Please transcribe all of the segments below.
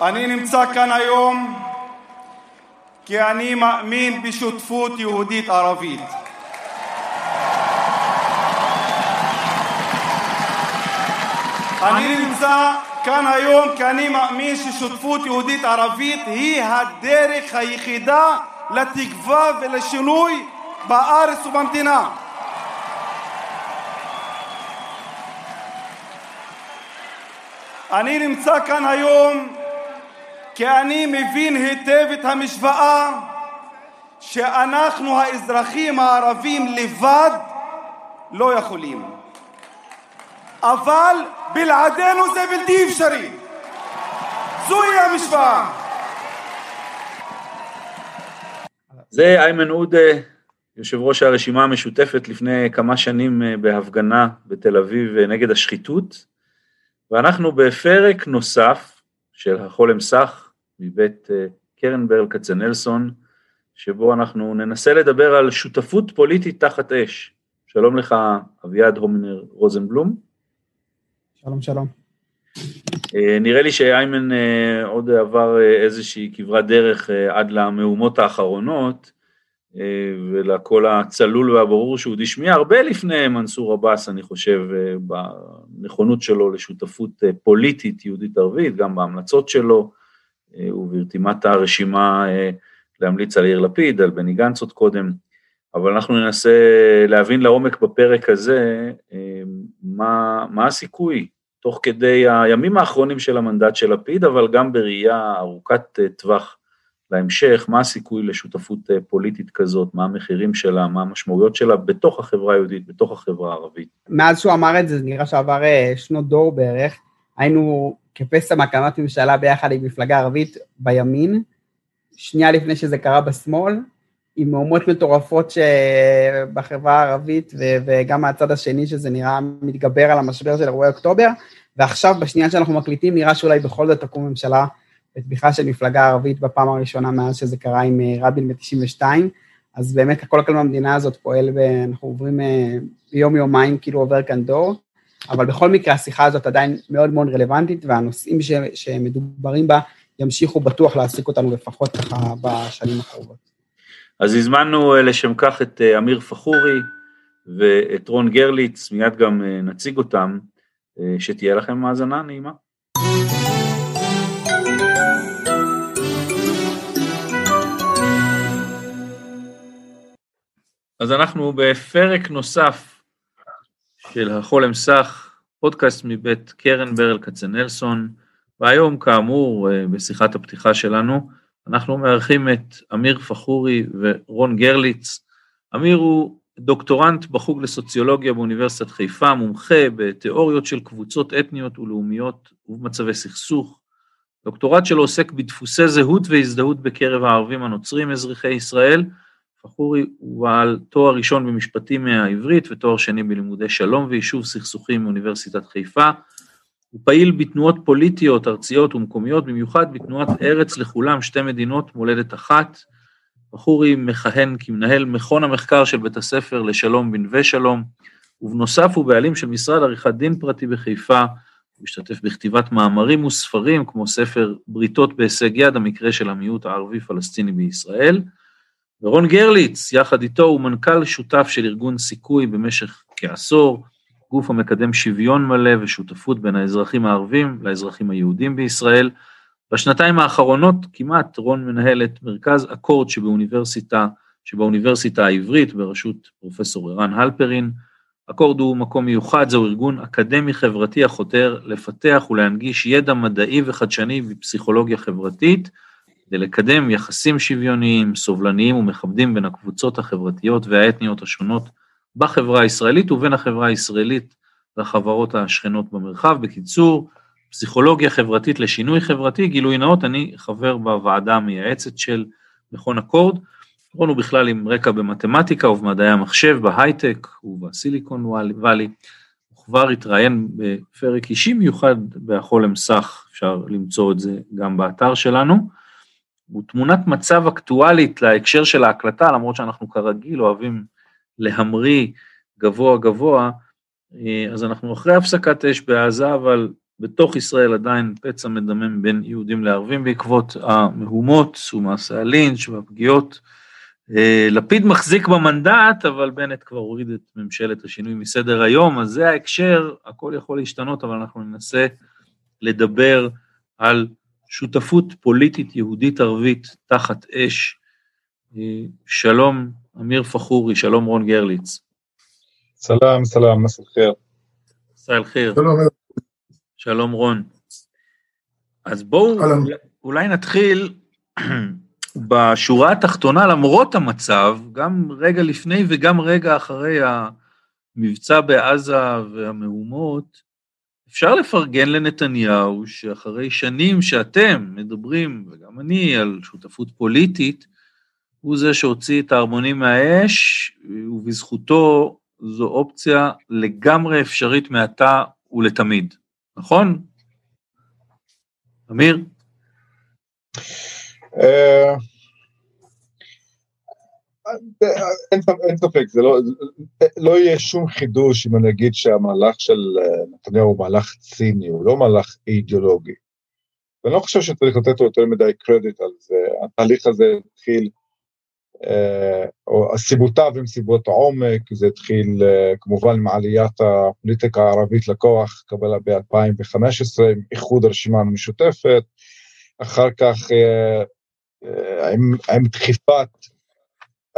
אני נמצא כאן היום כי אני מאמין בשותפות יהודית-ערבית. אני נמצא כאן היום כי אני מאמין ששותפות יהודית-ערבית היא הדרך היחידה לתקווה ולשינוי בארץ ובמדינה. אני נמצא כאן היום כי אני מבין היטב את המשוואה שאנחנו האזרחים הערבים לבד לא יכולים. אבל בלעדינו זה בלתי אפשרי. זוהי המשוואה. זה איימן עודה, יושב ראש הרשימה המשותפת לפני כמה שנים אה, בהפגנה בתל אביב אה, נגד השחיתות, ואנחנו בפרק נוסף של החולם סך מבית אה, קרן ברל כצנלסון, שבו אנחנו ננסה לדבר על שותפות פוליטית תחת אש. שלום לך אביעד הומנר רוזנבלום. שלום שלום. נראה לי שאיימן עוד עבר איזושהי כברת דרך עד למהומות האחרונות, אה, ולקול הצלול והברור שהוא השמיע הרבה לפני מנסור עבאס, אני חושב, אה, בנכונות שלו לשותפות אה, פוליטית יהודית-ערבית, גם בהמלצות שלו, וברתימת הרשימה להמליץ על יאיר לפיד, על בני גנץ עוד קודם, אבל אנחנו ננסה להבין לעומק בפרק הזה מה, מה הסיכוי תוך כדי הימים האחרונים של המנדט של לפיד, אבל גם בראייה ארוכת טווח להמשך, מה הסיכוי לשותפות אה, פוליטית כזאת, מה המחירים שלה, מה המשמעויות שלה בתוך החברה היהודית, בתוך החברה הערבית. מאז שהוא אמר את זה, זה נראה שעבר אה, שנות דור בערך, היינו כפסע מהקמת ממשלה ביחד עם מפלגה ערבית בימין, שנייה לפני שזה קרה בשמאל, עם מהומות מטורפות בחברה הערבית, וגם מהצד השני שזה נראה מתגבר על המשבר של אירועי אוקטובר, ועכשיו בשנייה שאנחנו מקליטים נראה שאולי בכל זאת תקום ממשלה בתמיכה של מפלגה ערבית בפעם הראשונה מאז שזה קרה עם אה, רבין ב-92, אז באמת הכל הכל במדינה הזאת פועל, ואנחנו עוברים אה, יום-יומיים, כאילו עובר כאן דור, אבל בכל מקרה השיחה הזאת עדיין מאוד מאוד רלוונטית, והנושאים ש, שמדוברים בה ימשיכו בטוח להעסיק אותנו לפחות ככה בשנים הקרובות. אז הזמנו אה, לשם כך את אמיר פחורי ואת רון גרליץ, מיד גם נציג אותם, שתהיה לכם האזנה נעימה. אז אנחנו בפרק נוסף של החולם סך, פודקאסט מבית קרן ברל כצנלסון, והיום כאמור אה, בשיחת הפתיחה שלנו אנחנו מארחים את אמיר פחורי ורון גרליץ. אמיר הוא דוקטורנט בחוג לסוציולוגיה באוניברסיטת חיפה, מומחה בתיאוריות של קבוצות אתניות ולאומיות ובמצבי סכסוך. דוקטורט שלו עוסק בדפוסי זהות והזדהות בקרב הערבים הנוצרים אזרחי ישראל, פחורי הוא בעל תואר ראשון במשפטים מהעברית ותואר שני בלימודי שלום ויישוב סכסוכים מאוניברסיטת חיפה. הוא פעיל בתנועות פוליטיות, ארציות ומקומיות, במיוחד בתנועת ארץ לכולם, שתי מדינות, מולדת אחת. בחורי מכהן כמנהל מכון המחקר של בית הספר לשלום בנווה שלום, ובנוסף הוא בעלים של משרד עריכת דין פרטי בחיפה, הוא משתתף בכתיבת מאמרים וספרים כמו ספר בריתות בהישג יד, המקרה של המיעוט הערבי-פלסטיני בישראל. ורון גרליץ, יחד איתו, הוא מנכ"ל שותף של ארגון סיכוי במשך כעשור, גוף המקדם שוויון מלא ושותפות בין האזרחים הערבים לאזרחים היהודים בישראל. בשנתיים האחרונות כמעט רון מנהל את מרכז אקורד שבאוניברסיטה, שבאוניברסיטה העברית בראשות פרופסור ערן הלפרין. אקורד הוא מקום מיוחד, זהו ארגון אקדמי חברתי החותר לפתח ולהנגיש ידע מדעי וחדשני בפסיכולוגיה חברתית, כדי לקדם יחסים שוויוניים, סובלניים ומכבדים בין הקבוצות החברתיות והאתניות השונות בחברה הישראלית ובין החברה הישראלית לחברות השכנות במרחב. בקיצור, פסיכולוגיה חברתית לשינוי חברתי, גילוי נאות, אני חבר בוועדה המייעצת של מכון אקורד. רון הוא בכלל עם רקע במתמטיקה ובמדעי המחשב, בהייטק ובסיליקון וואלי. הוא כבר התראיין בפרק אישי מיוחד בהחולם סך, אפשר למצוא את זה גם באתר שלנו. הוא תמונת מצב אקטואלית להקשר של ההקלטה, למרות שאנחנו כרגיל אוהבים להמריא גבוה גבוה, אה, אז אנחנו אחרי הפסקת אש בעזה, אבל בתוך ישראל עדיין פצע מדמם בין יהודים לערבים בעקבות המהומות ומעשה הלינץ' והפגיעות. אה, לפיד מחזיק במנדט, אבל בנט כבר הוריד את ממשלת השינוי מסדר היום, אז זה ההקשר, הכל יכול להשתנות, אבל אנחנו ננסה לדבר על שותפות פוליטית יהודית ערבית תחת אש. אה, שלום אמיר פחורי, שלום רון גרליץ. סלאם, סלאם, מסל חיר. מסל חיר. שלום. שלום רון. אז בואו אולי נתחיל בשורה התחתונה, למרות המצב, גם רגע לפני וגם רגע אחרי המבצע בעזה והמהומות, אפשר לפרגן לנתניהו שאחרי שנים שאתם מדברים, וגם אני, על שותפות פוליטית, הוא זה שהוציא את ההרמונים מהאש, ובזכותו זו אופציה לגמרי אפשרית מעתה ולתמיד. נכון? אמיר? אה, אין ספק, זה לא, לא יהיה שום חידוש אם אני אגיד שהמהלך של אה, נתניהו הוא מהלך ציני, הוא לא מהלך אידיאולוגי. ואני לא חושב שצריך לתת לו יותר מדי קרדיט על זה, התהליך הזה התחיל, אה, או הסיבותיו הם סיבות עומק, זה התחיל כמובן עם עליית הפוליטיקה הערבית לכוח, קבלה ב-2015, עם איחוד הרשימה המשותפת, אחר כך עם, עם דחיפת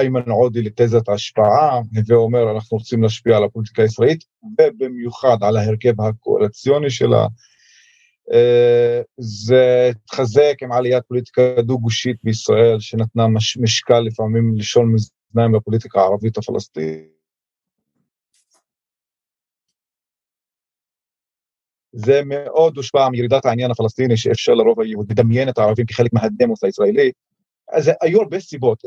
איימן עודי לתזת ההשפעה, הווה אומר אנחנו רוצים להשפיע על הפוליטיקה הישראלית, ובמיוחד על ההרכב הקואליציוני שלה. זה התחזק עם עליית פוליטיקה דו-גושית בישראל, שנתנה מש, משקל לפעמים לשון מאזניים לפוליטיקה הערבית הפלסטינית. זה מאוד הושפע מירידת העניין הפלסטיני שאפשר לרוב היהודי לדמיין את הערבים כחלק מהדמוס הישראלי. אז היו הרבה סיבות.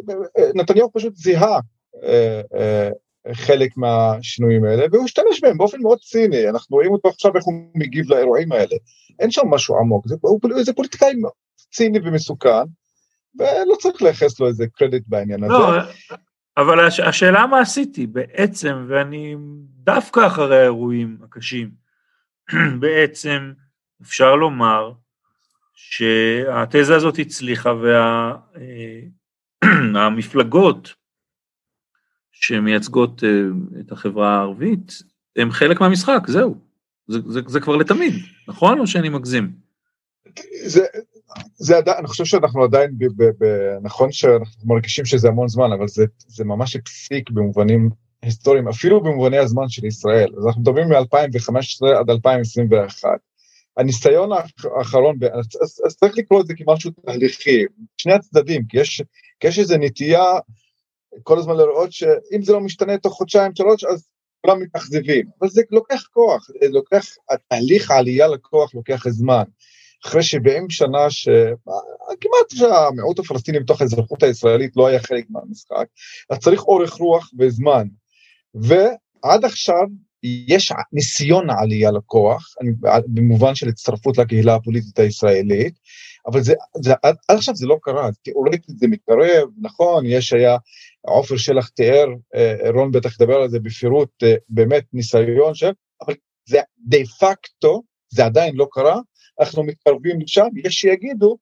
נתניהו פשוט זיהה אה, אה, חלק מהשינויים האלה, והוא השתמש בהם באופן מאוד ציני, אנחנו רואים אותו עכשיו איך הוא מגיב לאירועים האלה. אין שם משהו עמוק, זה, הוא, זה פוליטיקאי ציני ומסוכן, ולא צריך לייחס לו איזה קרדיט בעניין הזה. לא, אבל הש, השאלה מה עשיתי בעצם, ואני דווקא אחרי האירועים הקשים, בעצם אפשר לומר שהתזה הזאת הצליחה והמפלגות וה, שמייצגות אה, את החברה הערבית הם חלק מהמשחק, זהו. זה, זה, זה כבר לתמיד, נכון או שאני מגזים? זה, זה אני חושב שאנחנו עדיין, ב, ב, ב, נכון שאנחנו מרגישים שזה המון זמן, אבל זה, זה ממש הפסיק במובנים היסטוריים, אפילו במובני הזמן של ישראל. אז אנחנו מדברים מ-2015 עד 2021. הניסיון האחרון, אז, אז צריך לקרוא את זה כמשהו תהליכי, שני הצדדים, כי יש, כי יש איזו נטייה כל הזמן לראות שאם זה לא משתנה תוך חודשיים, שלוש, אז כולם מתאכזבים. אבל זה לוקח כוח, זה לוקח, התהליך העלייה לכוח לוקח זמן. אחרי 70 שנה שכמעט שהמיעוט הפלסטיני בתוך האזרחות הישראלית לא היה חלק מהמשחק, אז צריך אורך רוח וזמן. ועד עכשיו יש ניסיון העלייה לכוח, במובן של הצטרפות לקהילה הפוליטית הישראלית, אבל זה, זה, עד עכשיו זה לא קרה, תיאורטית זה מתקרב, נכון, יש היה, עופר שלח תיאר, אה, רון בטח ידבר על זה בפירוט, אה, באמת ניסיון של, אבל זה דה פקטו, זה עדיין לא קרה, אנחנו מתקרבים לשם, יש שיגידו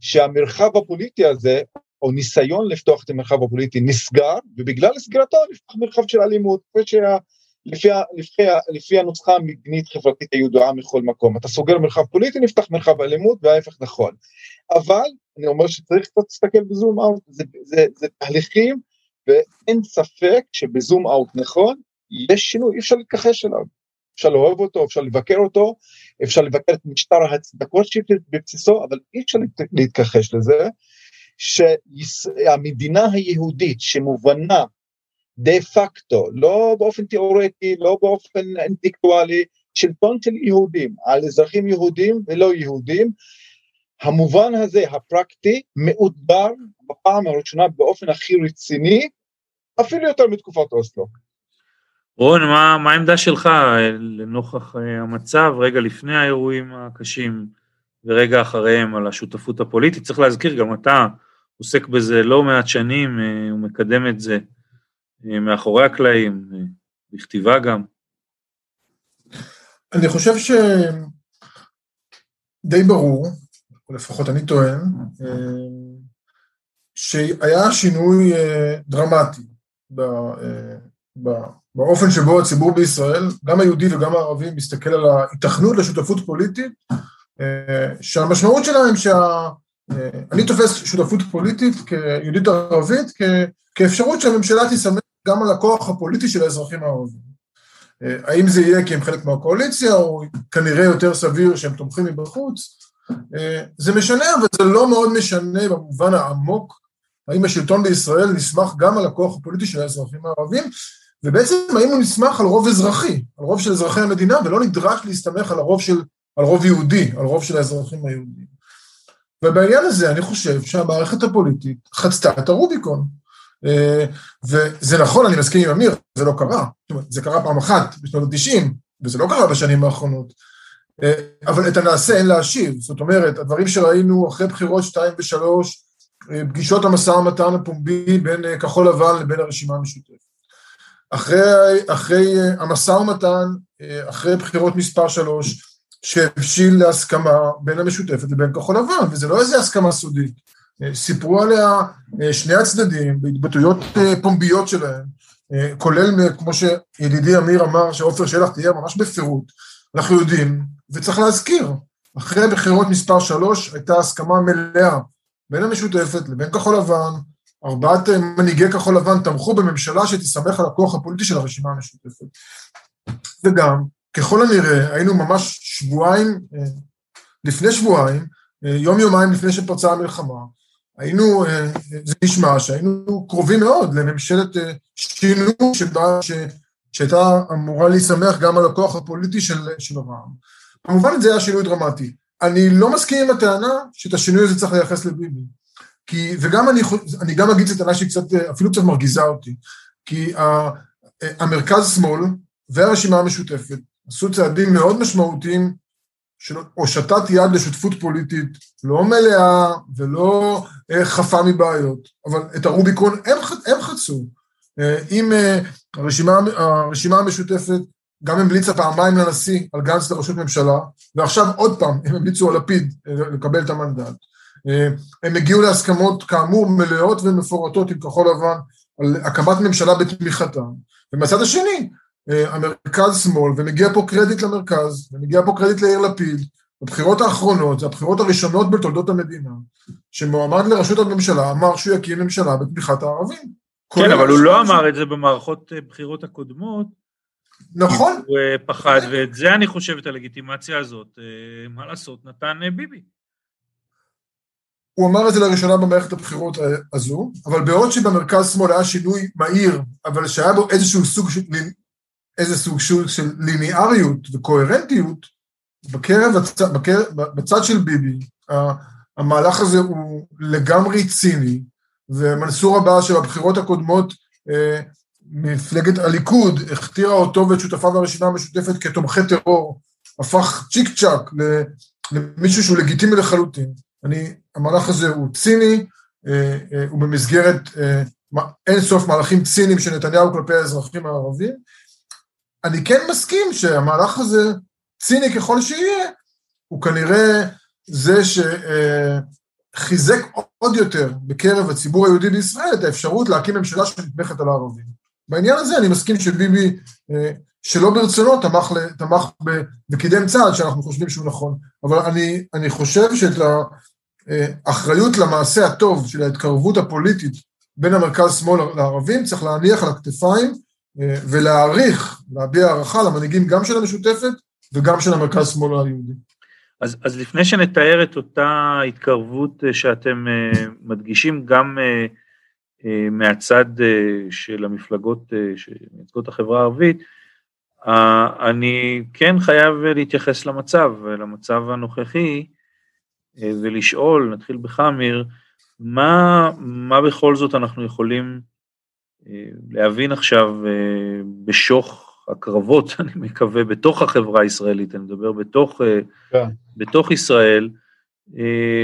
שהמרחב הפוליטי הזה, או ניסיון לפתוח את המרחב הפוליטי נסגר, ובגלל סגירתו נפתח מרחב של אלימות, שה... לפי, לפי, לפי הנוסחה המבנית חברתית הידועה מכל מקום. אתה סוגר מרחב פוליטי, נפתח מרחב אלימות, וההפך נכון. אבל אני אומר שצריך קצת להסתכל בזום אאוט, זה, זה, זה תהליכים, ואין ספק שבזום אאוט נכון, יש שינוי, אי אפשר להתכחש אליו. אפשר לאהוב אותו, אפשר לבקר אותו, אפשר לבקר את משטר ההצדקות שבבסיסו, אבל אי אפשר להתכחש לזה, שהמדינה היהודית שמובנה דה פקטו, לא באופן תיאורטי, לא באופן אינטלקטואלי, שלטון של יהודים, על אזרחים יהודים ולא יהודים. המובן הזה, הפרקטי, מאותגר בפעם הראשונה באופן הכי רציני, אפילו יותר מתקופת אוסלו. רון, מה, העמדה שלך לנוכח אה, המצב רגע לפני האירועים הקשים ורגע אחריהם על השותפות הפוליטית? צריך להזכיר, גם אתה עוסק בזה לא מעט שנים, אה, ומקדם את זה. אה, מאחורי הקלעים, אה, בכתיבה גם? אני חושב די ברור, או לפחות אני טוען, שהיה שינוי דרמטי באופן שבו הציבור בישראל, גם היהודי וגם הערבי, מסתכל על ההיתכנות לשותפות פוליטית, שהמשמעות שלה הם שה... אני תופס שותפות פוליטית כיהודית ערבית כאפשרות שהממשלה תסמך גם על הכוח הפוליטי של האזרחים הערבים. האם זה יהיה כי הם חלק מהקואליציה, או כנראה יותר סביר שהם תומכים מבחוץ, זה משנה, אבל זה לא מאוד משנה במובן העמוק, האם השלטון בישראל נסמך גם על הכוח הפוליטי של האזרחים הערבים, ובעצם האם הוא נסמך על רוב אזרחי, על רוב של אזרחי המדינה, ולא נדרש להסתמך על הרוב של, על רוב יהודי, על רוב של האזרחים היהודים. ובעניין הזה אני חושב שהמערכת הפוליטית חצתה את הרוביקון. וזה נכון, אני מסכים עם אמיר, זה לא קרה. זאת אומרת, זה קרה פעם אחת בשנות ה-90, וזה לא קרה בשנים האחרונות. אבל את הנעשה אין להשיב. זאת אומרת, הדברים שראינו אחרי בחירות 2 ו-3, פגישות המשא ומתן הפומבי בין כחול לבן לבין הרשימה המשותפת. אחרי, אחרי המשא ומתן, אחרי בחירות מספר 3, שהבשיל להסכמה בין המשותפת לבין כחול לבן, וזה לא איזה הסכמה סודית. סיפרו עליה שני הצדדים בהתבטאויות פומביות שלהם, כולל, כמו שידידי אמיר אמר, שעופר שלח תהיה ממש בפירוט. אנחנו יודעים, וצריך להזכיר, אחרי בחירות מספר 3 הייתה הסכמה מלאה בין המשותפת לבין כחול לבן, ארבעת מנהיגי כחול לבן תמכו בממשלה שתסמך על הכוח הפוליטי של הרשימה המשותפת. וגם, ככל הנראה, היינו ממש שבועיים, לפני שבועיים, יום יומיים לפני שפרצה המלחמה, היינו, זה נשמע שהיינו קרובים מאוד לממשלת שינוי שבה, ש, שהייתה אמורה להיסמך גם על הכוח הפוליטי של, של רע"מ. כמובן זה היה שינוי דרמטי. אני לא מסכים עם הטענה שאת השינוי הזה צריך לייחס לביבי. כי, וגם אני, אני גם אגיד את הטענה שהיא קצת, אפילו קצת מרגיזה אותי. כי המרכז שמאל והרשימה המשותפת עשו צעדים מאוד משמעותיים של הושטת יד לשותפות פוליטית, לא מלאה ולא חפה מבעיות, אבל את הרוביקון הם, הם חצו. אם הרשימה, הרשימה המשותפת גם המליצה פעמיים לנשיא על גנץ לראשות ממשלה, ועכשיו עוד פעם הם המליצו על לפיד לקבל את המנדט. הם הגיעו להסכמות כאמור מלאות ומפורטות עם כחול לבן על הקמת ממשלה בתמיכתם, ומהצד השני המרכז שמאל, ומגיע פה קרדיט למרכז, ומגיע פה קרדיט ליאיר לפיד, בבחירות האחרונות, זה הבחירות הראשונות בתולדות המדינה, שמועמד לראשות הממשלה אמר שהוא יקים ממשלה בתמיכת הערבים. כן, אבל הוא לא אמר את זה במערכות בחירות הקודמות. נכון. הוא פחד, ואת זה אני חושב, את הלגיטימציה הזאת, מה לעשות, נתן ביבי. הוא אמר את זה לראשונה במערכת הבחירות הזו, אבל בעוד שבמרכז שמאל היה שינוי מהיר, אבל שהיה בו איזשהו סוג של איזה סוג של ליניאריות וקוהרנטיות, בקרב, בקרב, בצד של ביבי, המהלך הזה הוא לגמרי ציני, ומנסור עבאס שבבחירות הקודמות מפלגת הליכוד הכתירה אותו ואת שותפיו הרשימה המשותפת כתומכי טרור, הפך צ'יק צ'אק למישהו שהוא לגיטימי לחלוטין. אני, המהלך הזה הוא ציני, הוא במסגרת אין סוף מהלכים ציניים של נתניהו כלפי האזרחים הערבים, אני כן מסכים שהמהלך הזה, ציני ככל שיהיה, הוא כנראה זה שחיזק עוד יותר בקרב הציבור היהודי בישראל את האפשרות להקים ממשלה שנתמכת על הערבים. בעניין הזה אני מסכים שביבי, שלא ברצונו, תמך, תמך וקידם צעד שאנחנו חושבים שהוא נכון, אבל אני, אני חושב שאת האחריות למעשה הטוב של ההתקרבות הפוליטית בין המרכז-שמאל לערבים צריך להניח על הכתפיים ולהעריך, להביע הערכה למנהיגים גם של המשותפת וגם של המרכז-שמאל היהודי. אז, אז לפני שנתאר את אותה התקרבות שאתם מדגישים גם מהצד של המפלגות שמייצגות החברה הערבית, אני כן חייב להתייחס למצב, למצב הנוכחי, ולשאול, נתחיל בך אמיר, מה, מה בכל זאת אנחנו יכולים להבין עכשיו בשוך הקרבות, אני מקווה, בתוך החברה הישראלית, אני מדבר בתוך, כן. בתוך ישראל,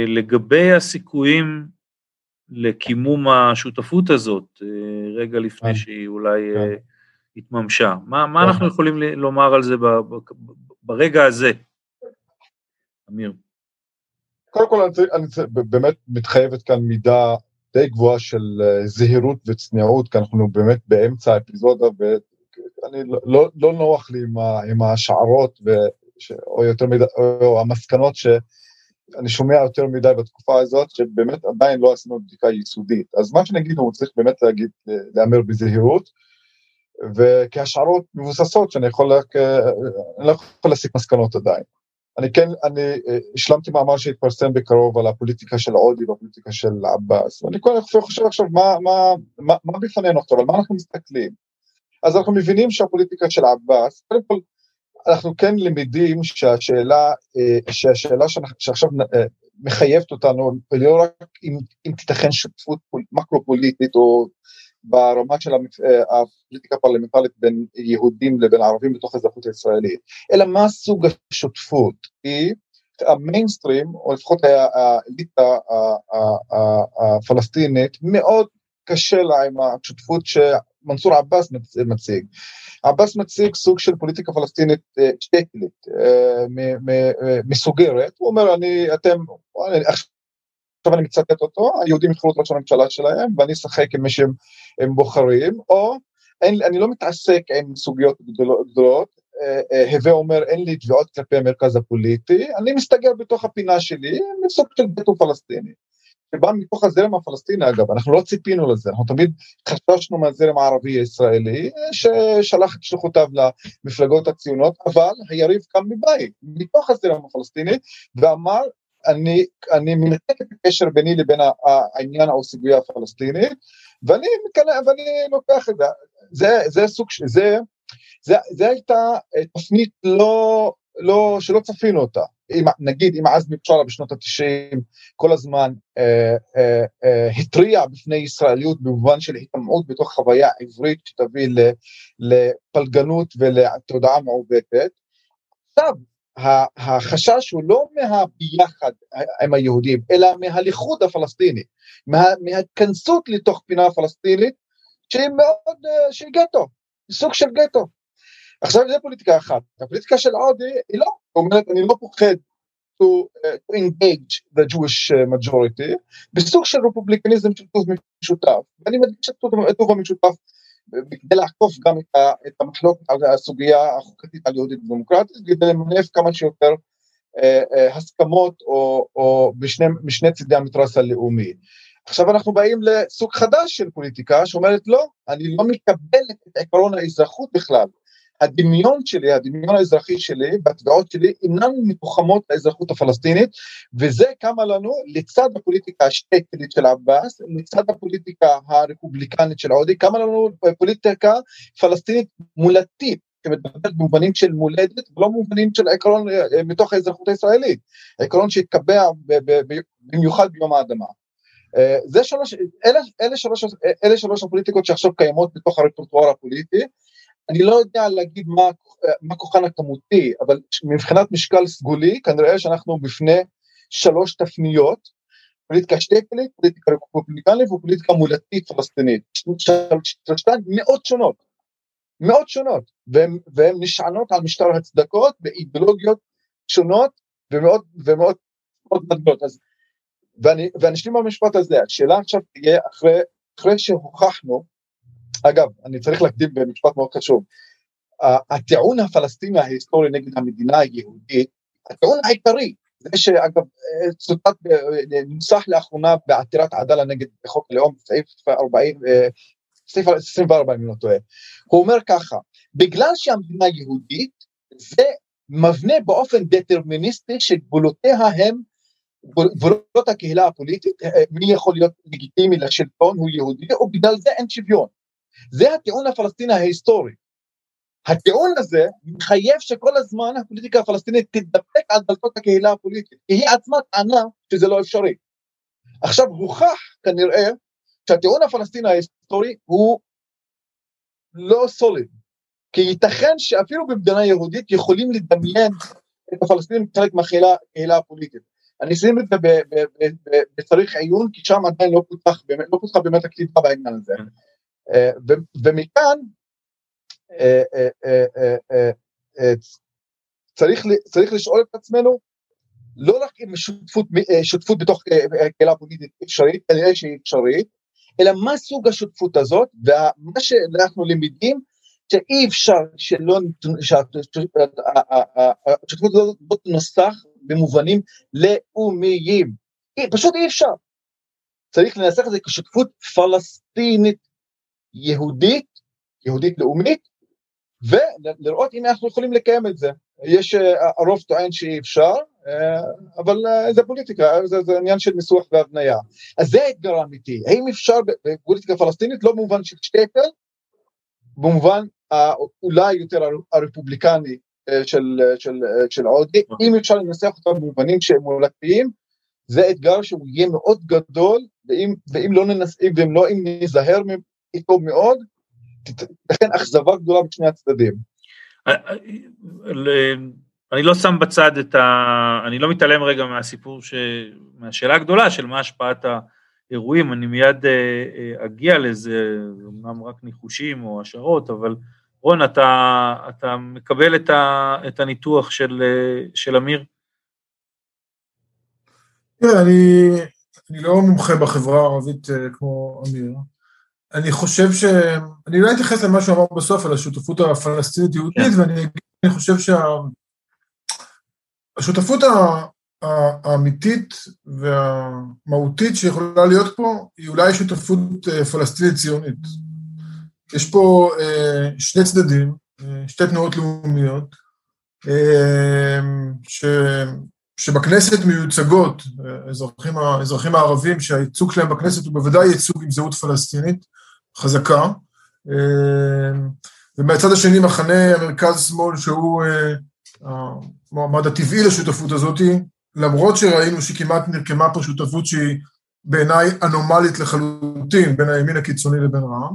לגבי הסיכויים לקימום השותפות הזאת, רגע לפני כן. שהיא אולי כן. התממשה. מה, מה אנחנו יכולים לומר על זה ברגע הזה, אמיר? קודם כל אני, אני באמת מתחייבת כאן מידה די גבוהה של אה, זהירות וצניעות, כי אנחנו באמת באמצע האפיזודה, ואני לא, לא, לא נוח לי עם, עם השערות, ו, ש, או יותר מדי, או המסקנות שאני שומע יותר מדי בתקופה הזאת, שבאמת עדיין לא עשינו בדיקה יסודית. אז מה שנגיד, הוא צריך באמת להגיד, להמר בזהירות, וכי השערות מבוססות שאני יכול רק, אה, לא יכול להסיק מסקנות עדיין. אני כן, אני אה, השלמתי מאמר שהתפרסם בקרוב על הפוליטיקה של עודי והפוליטיקה של עבאס, ואני כל הזמן חושב עכשיו מה, מה, מה, מה בפנינו עכשיו, על מה אנחנו מסתכלים. אז אנחנו מבינים שהפוליטיקה של עבאס, קודם כל, אנחנו כן למדים שהשאלה, אה, שהשאלה שעכשיו מחייבת אותנו, לא רק אם, אם תיתכן שותפות מקרו-פוליטית או ברמה של אה, הפוליטיקה הפרלמנטרית בין יהודים לבין ערבים בתוך האזרחות הישראלית, אלא מה סוג השותפות, כי המיינסטרים, או לפחות האליטה הפלסטינית, מאוד קשה לה עם השותפות שמנסור עבאס מציג. עבאס מציג סוג של פוליטיקה פלסטינית אה, שטקלית, אה, מסוגרת, הוא אומר, אני, אתם, עכשיו אני מצטט אותו, היהודים יבחרו את ראש הממשלה שלהם ואני אשחק עם מי שהם בוחרים, או אין, אני לא מתעסק עם סוגיות גדולות, אה, אה, הווה אומר אין לי תביעות כלפי המרכז הפוליטי, אני מסתגר בתוך הפינה שלי, מסוג של ביטו פלסטיני. שבא מתוך הזרם הפלסטיני אגב, אנחנו לא ציפינו לזה, אנחנו תמיד חששנו מהזרם הערבי הישראלי ששלח את שלוחותיו למפלגות הציונות, אבל היריב קם מבית, מתוך הזרם הפלסטיני, ואמר אני, אני מנתק את הקשר ביני לבין העניין או הסוגיה הפלסטינית, ואני, ואני לוקח את זה, זה, סוג, זה, זה, זה הייתה תפנית לא, לא, שלא צפינו אותה. אם, נגיד אם עזמי בשארה בשנות ה-90 כל הזמן אה, אה, אה, התריע בפני ישראליות במובן של התאמעות בתוך חוויה עברית שתביא לפלגנות ולתודעה מעוותת. עכשיו החשש הוא לא מהביחד עם היהודים, אלא מהליכוד הפלסטיני, מה, מההתכנסות לתוך פינה הפלסטינית, שהיא מאוד, אה, שהיא גטו, סוג של גטו. עכשיו זה פוליטיקה אחת, הפוליטיקה של עודי היא לא, אומרת אני לא פוחד to, uh, to engage the Jewish אה, majority, בסוג של רפובליקניזם של טוב משותף, ואני מדגיש את טוב המשותף כדי לעקוף גם את המחלוקת על הסוגיה החוקתית על יהודית ודמוקרטית, כדי למנף כמה שיותר אה, אה, הסכמות או, או בשני, משני צידי המתרס הלאומי. עכשיו אנחנו באים לסוג חדש של פוליטיקה שאומרת לא, אני לא מקבלת את עקרון האזרחות בכלל, הדמיון שלי, הדמיון האזרחי שלי והתביעות שלי אינן מתוחמות לאזרחות הפלסטינית, וזה קמה לנו לצד הפוליטיקה השטקלית של עבאס, לצד הפוליטיקה הרפובליקנית של עודי, קמה לנו פוליטיקה פלסטינית מולדתית, שמדברת במובנים של מולדת ולא במובנים של עקרון אה, מתוך האזרחות הישראלית, עקרון שהתקבע במיוחד ביום האדמה. אה, זה שלוש, אלה, אלה, שלוש, אלה שלוש הפוליטיקות שעכשיו קיימות בתוך הרפרטואר הפוליטי, אני לא יודע להגיד מה, מה כוחן הכמותי, אבל מבחינת משקל סגולי, כנראה שאנחנו בפני שלוש תפניות, פוליטיקה שטקלית, פוליטיקה רפובליקנית ופוליטיקה מולדתית פלסטינית. שלושתן מאוד שונות, מאוד שונות, והן נשענות על משטר הצדקות באידיאולוגיות שונות ומאוד ומאוד מאוד גדולות. אז ואני אשלים במשפט הזה, השאלה עכשיו תהיה אחרי, אחרי שהוכחנו אגב, אני צריך להקדים במשפט מאוד חשוב. הטיעון הפלסטיני ההיסטורי נגד המדינה היהודית, הטיעון העיקרי, זה שאגב צוטט, נוסח לאחרונה בעתירת עדאלה נגד חוק הלאום, סעיף 40, סעיף 24 אם לא טועה, הוא אומר ככה, בגלל שהמדינה יהודית, זה מבנה באופן דטרמיניסטי שגבולותיה הם גבולות הקהילה הפוליטית, מי יכול להיות לגיטימי לשלטון הוא יהודי, ובגלל זה אין שוויון. זה הטיעון הפלסטיני ההיסטורי. הטיעון הזה מחייב שכל הזמן הפוליטיקה הפלסטינית תתדפק על דלתות הקהילה הפוליטית, כי היא עצמה טענה שזה לא אפשרי. עכשיו הוכח כנראה שהטיעון הפלסטיני ההיסטורי הוא לא סוליד, כי ייתכן שאפילו במדינה יהודית יכולים לדמיין את הפלסטינים כחלק מהקהילה הפוליטית. אני אשים את זה בצריך עיון, כי שם עדיין לא לא פותחה באמת הכתיבה בעניין הזה. אה, ומכאן אה, אה, צריך, צריך לשאול את עצמנו לא רק שותפות, אה, שותפות בתוך קהילה פוליטית אפשרית, כנראה שהיא אפשרית, אלא מה סוג השותפות הזאת, ומה שאנחנו למדים, שאי אפשר שלא, שהשותפות הזאת לא תנוסח במובנים לאומיים, פשוט אי אפשר. צריך לנסח את זה כשותפות פלסטינית יהודית, יהודית לאומית, ולראות אם אנחנו יכולים לקיים את זה. יש, אה, הרוב טוען שאי אפשר, אה, אבל אה, זה פוליטיקה, זה, זה עניין של ניסוח והבניה. אז זה האתגר האמיתי, האם אפשר בפוליטיקה פלסטינית, לא במובן של שטקל, במובן אולי יותר הרפובליקני של, של, של עודי, אם אפשר לנסח אותם במובנים שהם מולדתיים, זה אתגר שהוא יהיה מאוד גדול, ואם, ואם לא ננס... ואם לא אם נזהר איתו מאוד, תתכן אכזבה גדולה בשני הצדדים. אה, אה, אני לא שם בצד את ה... אני לא מתעלם רגע מהסיפור, ש... מהשאלה הגדולה של מה השפעת האירועים, אני מיד אה, אגיע לזה, אמנם רק ניחושים או השערות, אבל רון, אתה, אתה מקבל את, ה... את הניתוח של, של אמיר? תראה, אני, אני לא מומחה בחברה הערבית כמו אמיר. אני חושב ש... אני לא אתייחס למה שהוא אמר בסוף על השותפות הפלסטינית-יהודית, כן. ואני חושב שהשותפות שה... האמיתית והמהותית שיכולה להיות פה, היא אולי שותפות אה, פלסטינית-ציונית. יש פה אה, שני צדדים, אה, שתי תנועות לאומיות, ש... שבכנסת מיוצגות האזרחים, האזרחים הערבים שהייצוג שלהם בכנסת הוא בוודאי ייצוג עם זהות פלסטינית, חזקה, אה, ומהצד השני מחנה המרכז-שמאל שהוא אה, המועמד הטבעי לשותפות הזאת, למרות שראינו שכמעט נרקמה פה שותפות שהיא בעיניי אנומלית לחלוטין בין הימין הקיצוני לבין רע"מ.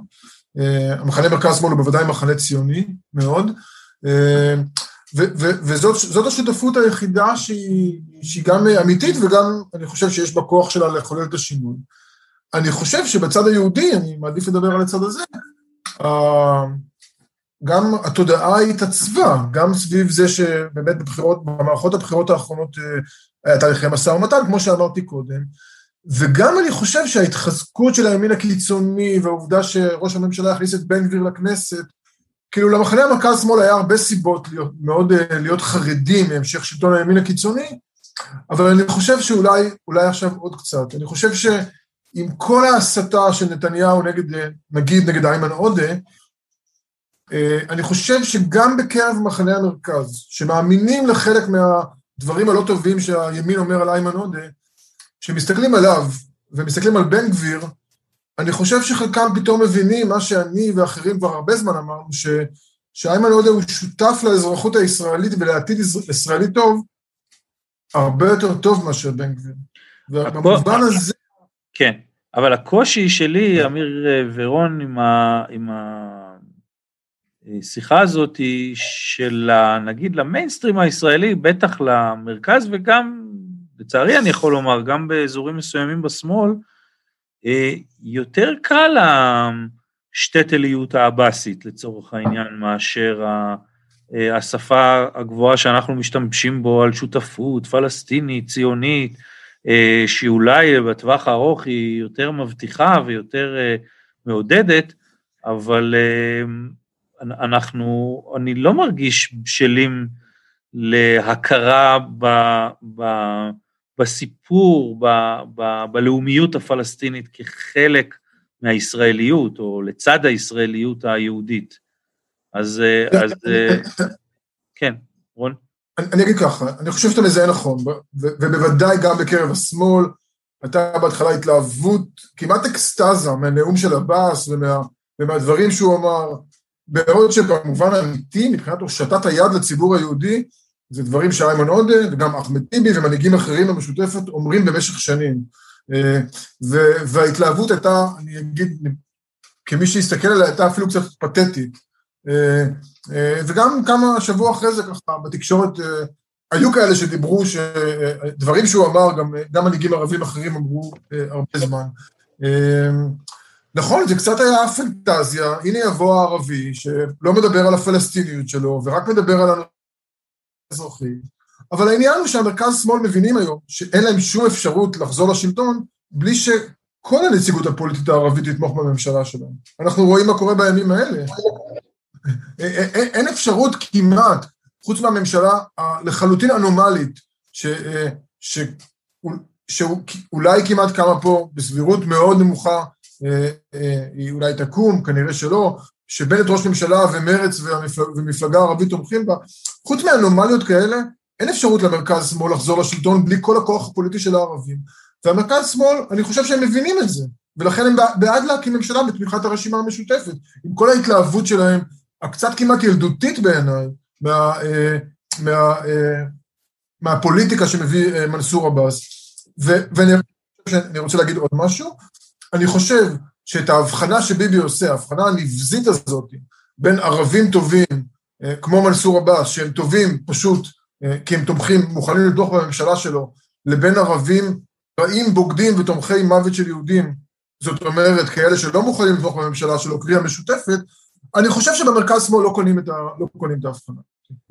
אה, המחנה מרכז-שמאל הוא בוודאי מחנה ציוני מאוד, וזאת השותפות היחידה שהיא, שהיא גם אמיתית וגם אני חושב שיש בה כוח שלה לחולל את השינוי. אני חושב שבצד היהודי, אני מעדיף לדבר על הצד הזה, גם התודעה התעצבה, גם סביב זה שבאמת בבחירות, במערכות הבחירות האחרונות אה, היה תהליכי משא ומתן, כמו שאמרתי קודם, וגם אני חושב שההתחזקות של הימין הקיצוני והעובדה שראש הממשלה הכניס את בן גביר לכנסת, כאילו למחנה המרכז-שמאל היה הרבה סיבות להיות, מאוד אה, להיות חרדים מהמשך שלטון הימין הקיצוני, אבל אני חושב שאולי עכשיו עוד קצת, אני חושב ש... עם כל ההסתה של נתניהו נגד, נגיד נגד איימן עודה, אה, אני חושב שגם בקרב מחנה המרכז, שמאמינים לחלק מהדברים הלא טובים שהימין אומר על איימן עודה, שמסתכלים עליו ומסתכלים על בן גביר, אני חושב שחלקם פתאום מבינים מה שאני ואחרים כבר הרבה זמן אמרנו, ש, שאיימן עודה הוא שותף לאזרחות הישראלית ולעתיד ישראלי טוב, הרבה יותר טוב מאשר בן גביר. ובמובן הזה... כן, אבל הקושי שלי, אמיר אה, ורון, עם, ה, עם השיחה הזאת, היא של, נגיד, למיינסטרים הישראלי, בטח למרכז, וגם, לצערי אני יכול לומר, גם באזורים מסוימים בשמאל, אה, יותר קל השטטליות העבאסית, לצורך העניין, מאשר אה, השפה הגבוהה שאנחנו משתמשים בו על שותפות פלסטינית, ציונית, אה, שאולי בטווח הארוך היא יותר מבטיחה ויותר אה, מעודדת, אבל אה, אנחנו, אני לא מרגיש בשלים להכרה ב, ב, בסיפור, ב, ב, בלאומיות הפלסטינית כחלק מהישראליות, או לצד הישראליות היהודית. אז, אז כן, רון? אני, אני אגיד ככה, אני חושב שאתה מזהה נכון, ובוודאי גם בקרב השמאל, הייתה בהתחלה התלהבות, כמעט אקסטזה מהנאום של עבאס ומה, ומהדברים שהוא אמר, בעוד שבמובן האמיתי, מבחינת הושטת היד לציבור היהודי, זה דברים שאיימן עודה וגם אחמד טיבי ומנהיגים אחרים במשותפת אומרים במשך שנים. אה, וההתלהבות הייתה, אני אגיד, כמי שהסתכל עליה, הייתה אפילו קצת פתטית. אה, אה, וגם כמה שבוע אחרי זה ככה בתקשורת אה, היו כאלה שדיברו, דברים שהוא אמר, גם, גם מנהיגים ערבים אחרים אמרו הרבה זמן. נכון, זה קצת היה פנטזיה, הנה יבוא הערבי שלא מדבר על הפלסטיניות שלו ורק מדבר על האזרחי, אבל העניין הוא שהמרכז שמאל מבינים היום שאין להם שום אפשרות לחזור לשלטון בלי שכל הנציגות הפוליטית הערבית תתמוך בממשלה שלהם. אנחנו רואים מה קורה בימים האלה. אין אפשרות כמעט, חוץ מהממשלה לחלוטין אנומלית, ש, ש, שאולי כמעט קמה פה בסבירות מאוד נמוכה, אה, אה, היא אולי תקום, כנראה שלא, שבנט ראש ממשלה ומרץ ומפלגה ערבית תומכים בה, חוץ מאנומליות כאלה, אין אפשרות למרכז שמאל לחזור לשלטון בלי כל הכוח הפוליטי של הערבים. והמרכז שמאל, אני חושב שהם מבינים את זה, ולכן הם בעד להקים ממשלה בתמיכת הרשימה המשותפת, עם כל ההתלהבות שלהם, הקצת כמעט ילדותית בעיניי, מה, אה, מה, אה, מהפוליטיקה שמביא אה, מנסור עבאס. ואני רוצה להגיד עוד משהו, אני חושב שאת ההבחנה שביבי עושה, ההבחנה הנבזית הזאת, בין ערבים טובים, כמו מנסור עבאס, שהם טובים פשוט כי הם תומכים, מוכנים לתמוך בממשלה שלו, לבין ערבים רעים, בוגדים ותומכי מוות של יהודים, זאת אומרת, כאלה שלא מוכנים לתמוך בממשלה שלו, קריאה משותפת, אני חושב שבמרכז שמאל לא קונים את, ה, לא קונים את ההבחנה.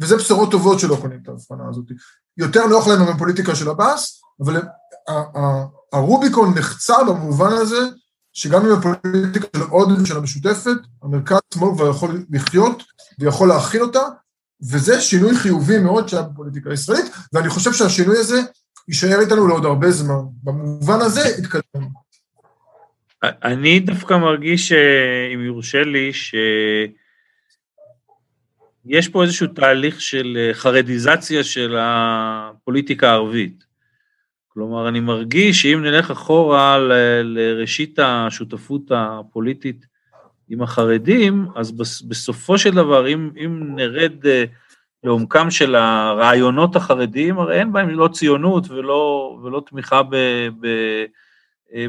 וזה בשורות טובות שלא קונים את ההבחנה הזאת. יותר נוח להם עם הפוליטיקה של עבאס, אבל הרוביקון נחצה במובן הזה, שגם עם הפוליטיקה של עוד ושל המשותפת, המרכז שמאל כבר יכול לחיות ויכול להכיל אותה, וזה שינוי חיובי מאוד שהיה בפוליטיקה הישראלית, ואני חושב שהשינוי הזה יישאר איתנו לעוד הרבה זמן. במובן הזה התקדם. אני דווקא מרגיש, אם יורשה לי, שיש פה איזשהו תהליך של אה, חרדיזציה של הפוליטיקה הערבית. כלומר, אני מרגיש שאם נלך אחורה ל- לראשית השותפות הפוליטית עם החרדים, אז בסופו של דבר, אם, אם נרד אה, לעומקם של הרעיונות החרדיים, הרי אין בהם לא ציונות ולא, ולא תמיכה ב, ב,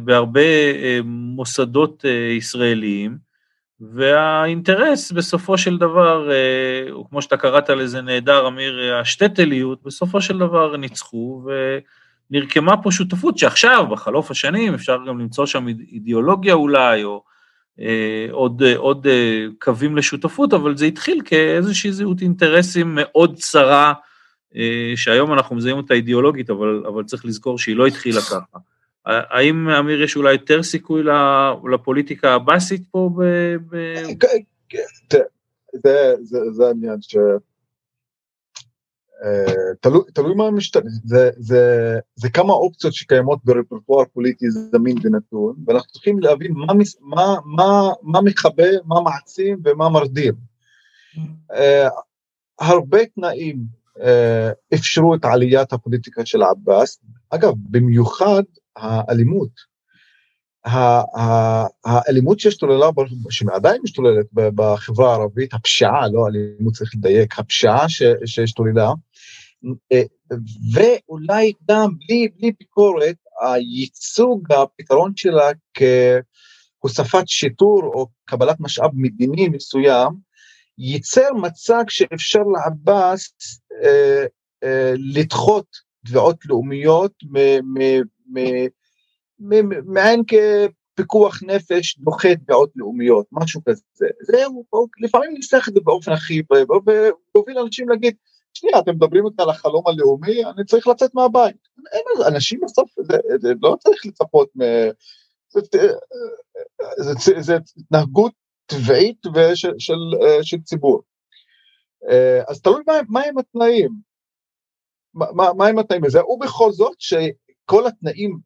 בהרבה אה, מוסדות ישראליים, והאינטרס בסופו של דבר, או כמו שאתה קראת לזה נהדר, אמיר, השטטליות, בסופו של דבר ניצחו, ונרקמה פה שותפות שעכשיו, בחלוף השנים, אפשר גם למצוא שם אידיאולוגיה אולי, או אה, עוד, אה, עוד אה, קווים לשותפות, אבל זה התחיל כאיזושהי זהות אינטרסים מאוד צרה, שהיום אנחנו מזהים אותה אידיאולוגית, אבל, אבל צריך לזכור שהיא לא התחילה ככה. האם, אמיר, יש אולי יותר סיכוי לפוליטיקה הבאסית פה? ב... זה העניין, אה, תלוי, תלוי מה משתנה, זה, זה, זה כמה אופציות שקיימות ברפרטואר פוליטי זמין ונתון, ואנחנו צריכים להבין מה, מה, מה, מה מכבה, מה מעצים ומה מרדיר. Uh, הרבה תנאים uh, אפשרו את עליית הפוליטיקה של עבאס, אגב, במיוחד האלימות. האלימות שהשתוללה, שעדיין משתוללת בחברה הערבית, הפשיעה, לא אלימות צריך לדייק, הפשיעה שהשתוללה, אה, ואולי גם בלי, בלי ביקורת, הייצוג, הפתרון שלה כהוספת שיטור או קבלת משאב מדיני מסוים, ייצר מצג שאפשר לעבאס אה, אה, לדחות תביעות לאומיות מעין כפיקוח נפש דוחה תביעות לאומיות, משהו כזה. זהו, לפעמים ניסח את זה באופן הכי, והוביל אנשים להגיד, שנייה, אתם מדברים איתי על החלום הלאומי, אני צריך לצאת מהבית. אין, אנשים בסוף, זה, זה לא צריך לצפות מ... זה, זה, זה, זה התנהגות טבעית ושל, של, של ציבור. אז תלוי מה, מה התנאים. מה, מה הם התנאים לזה? ובכל זאת שכל התנאים,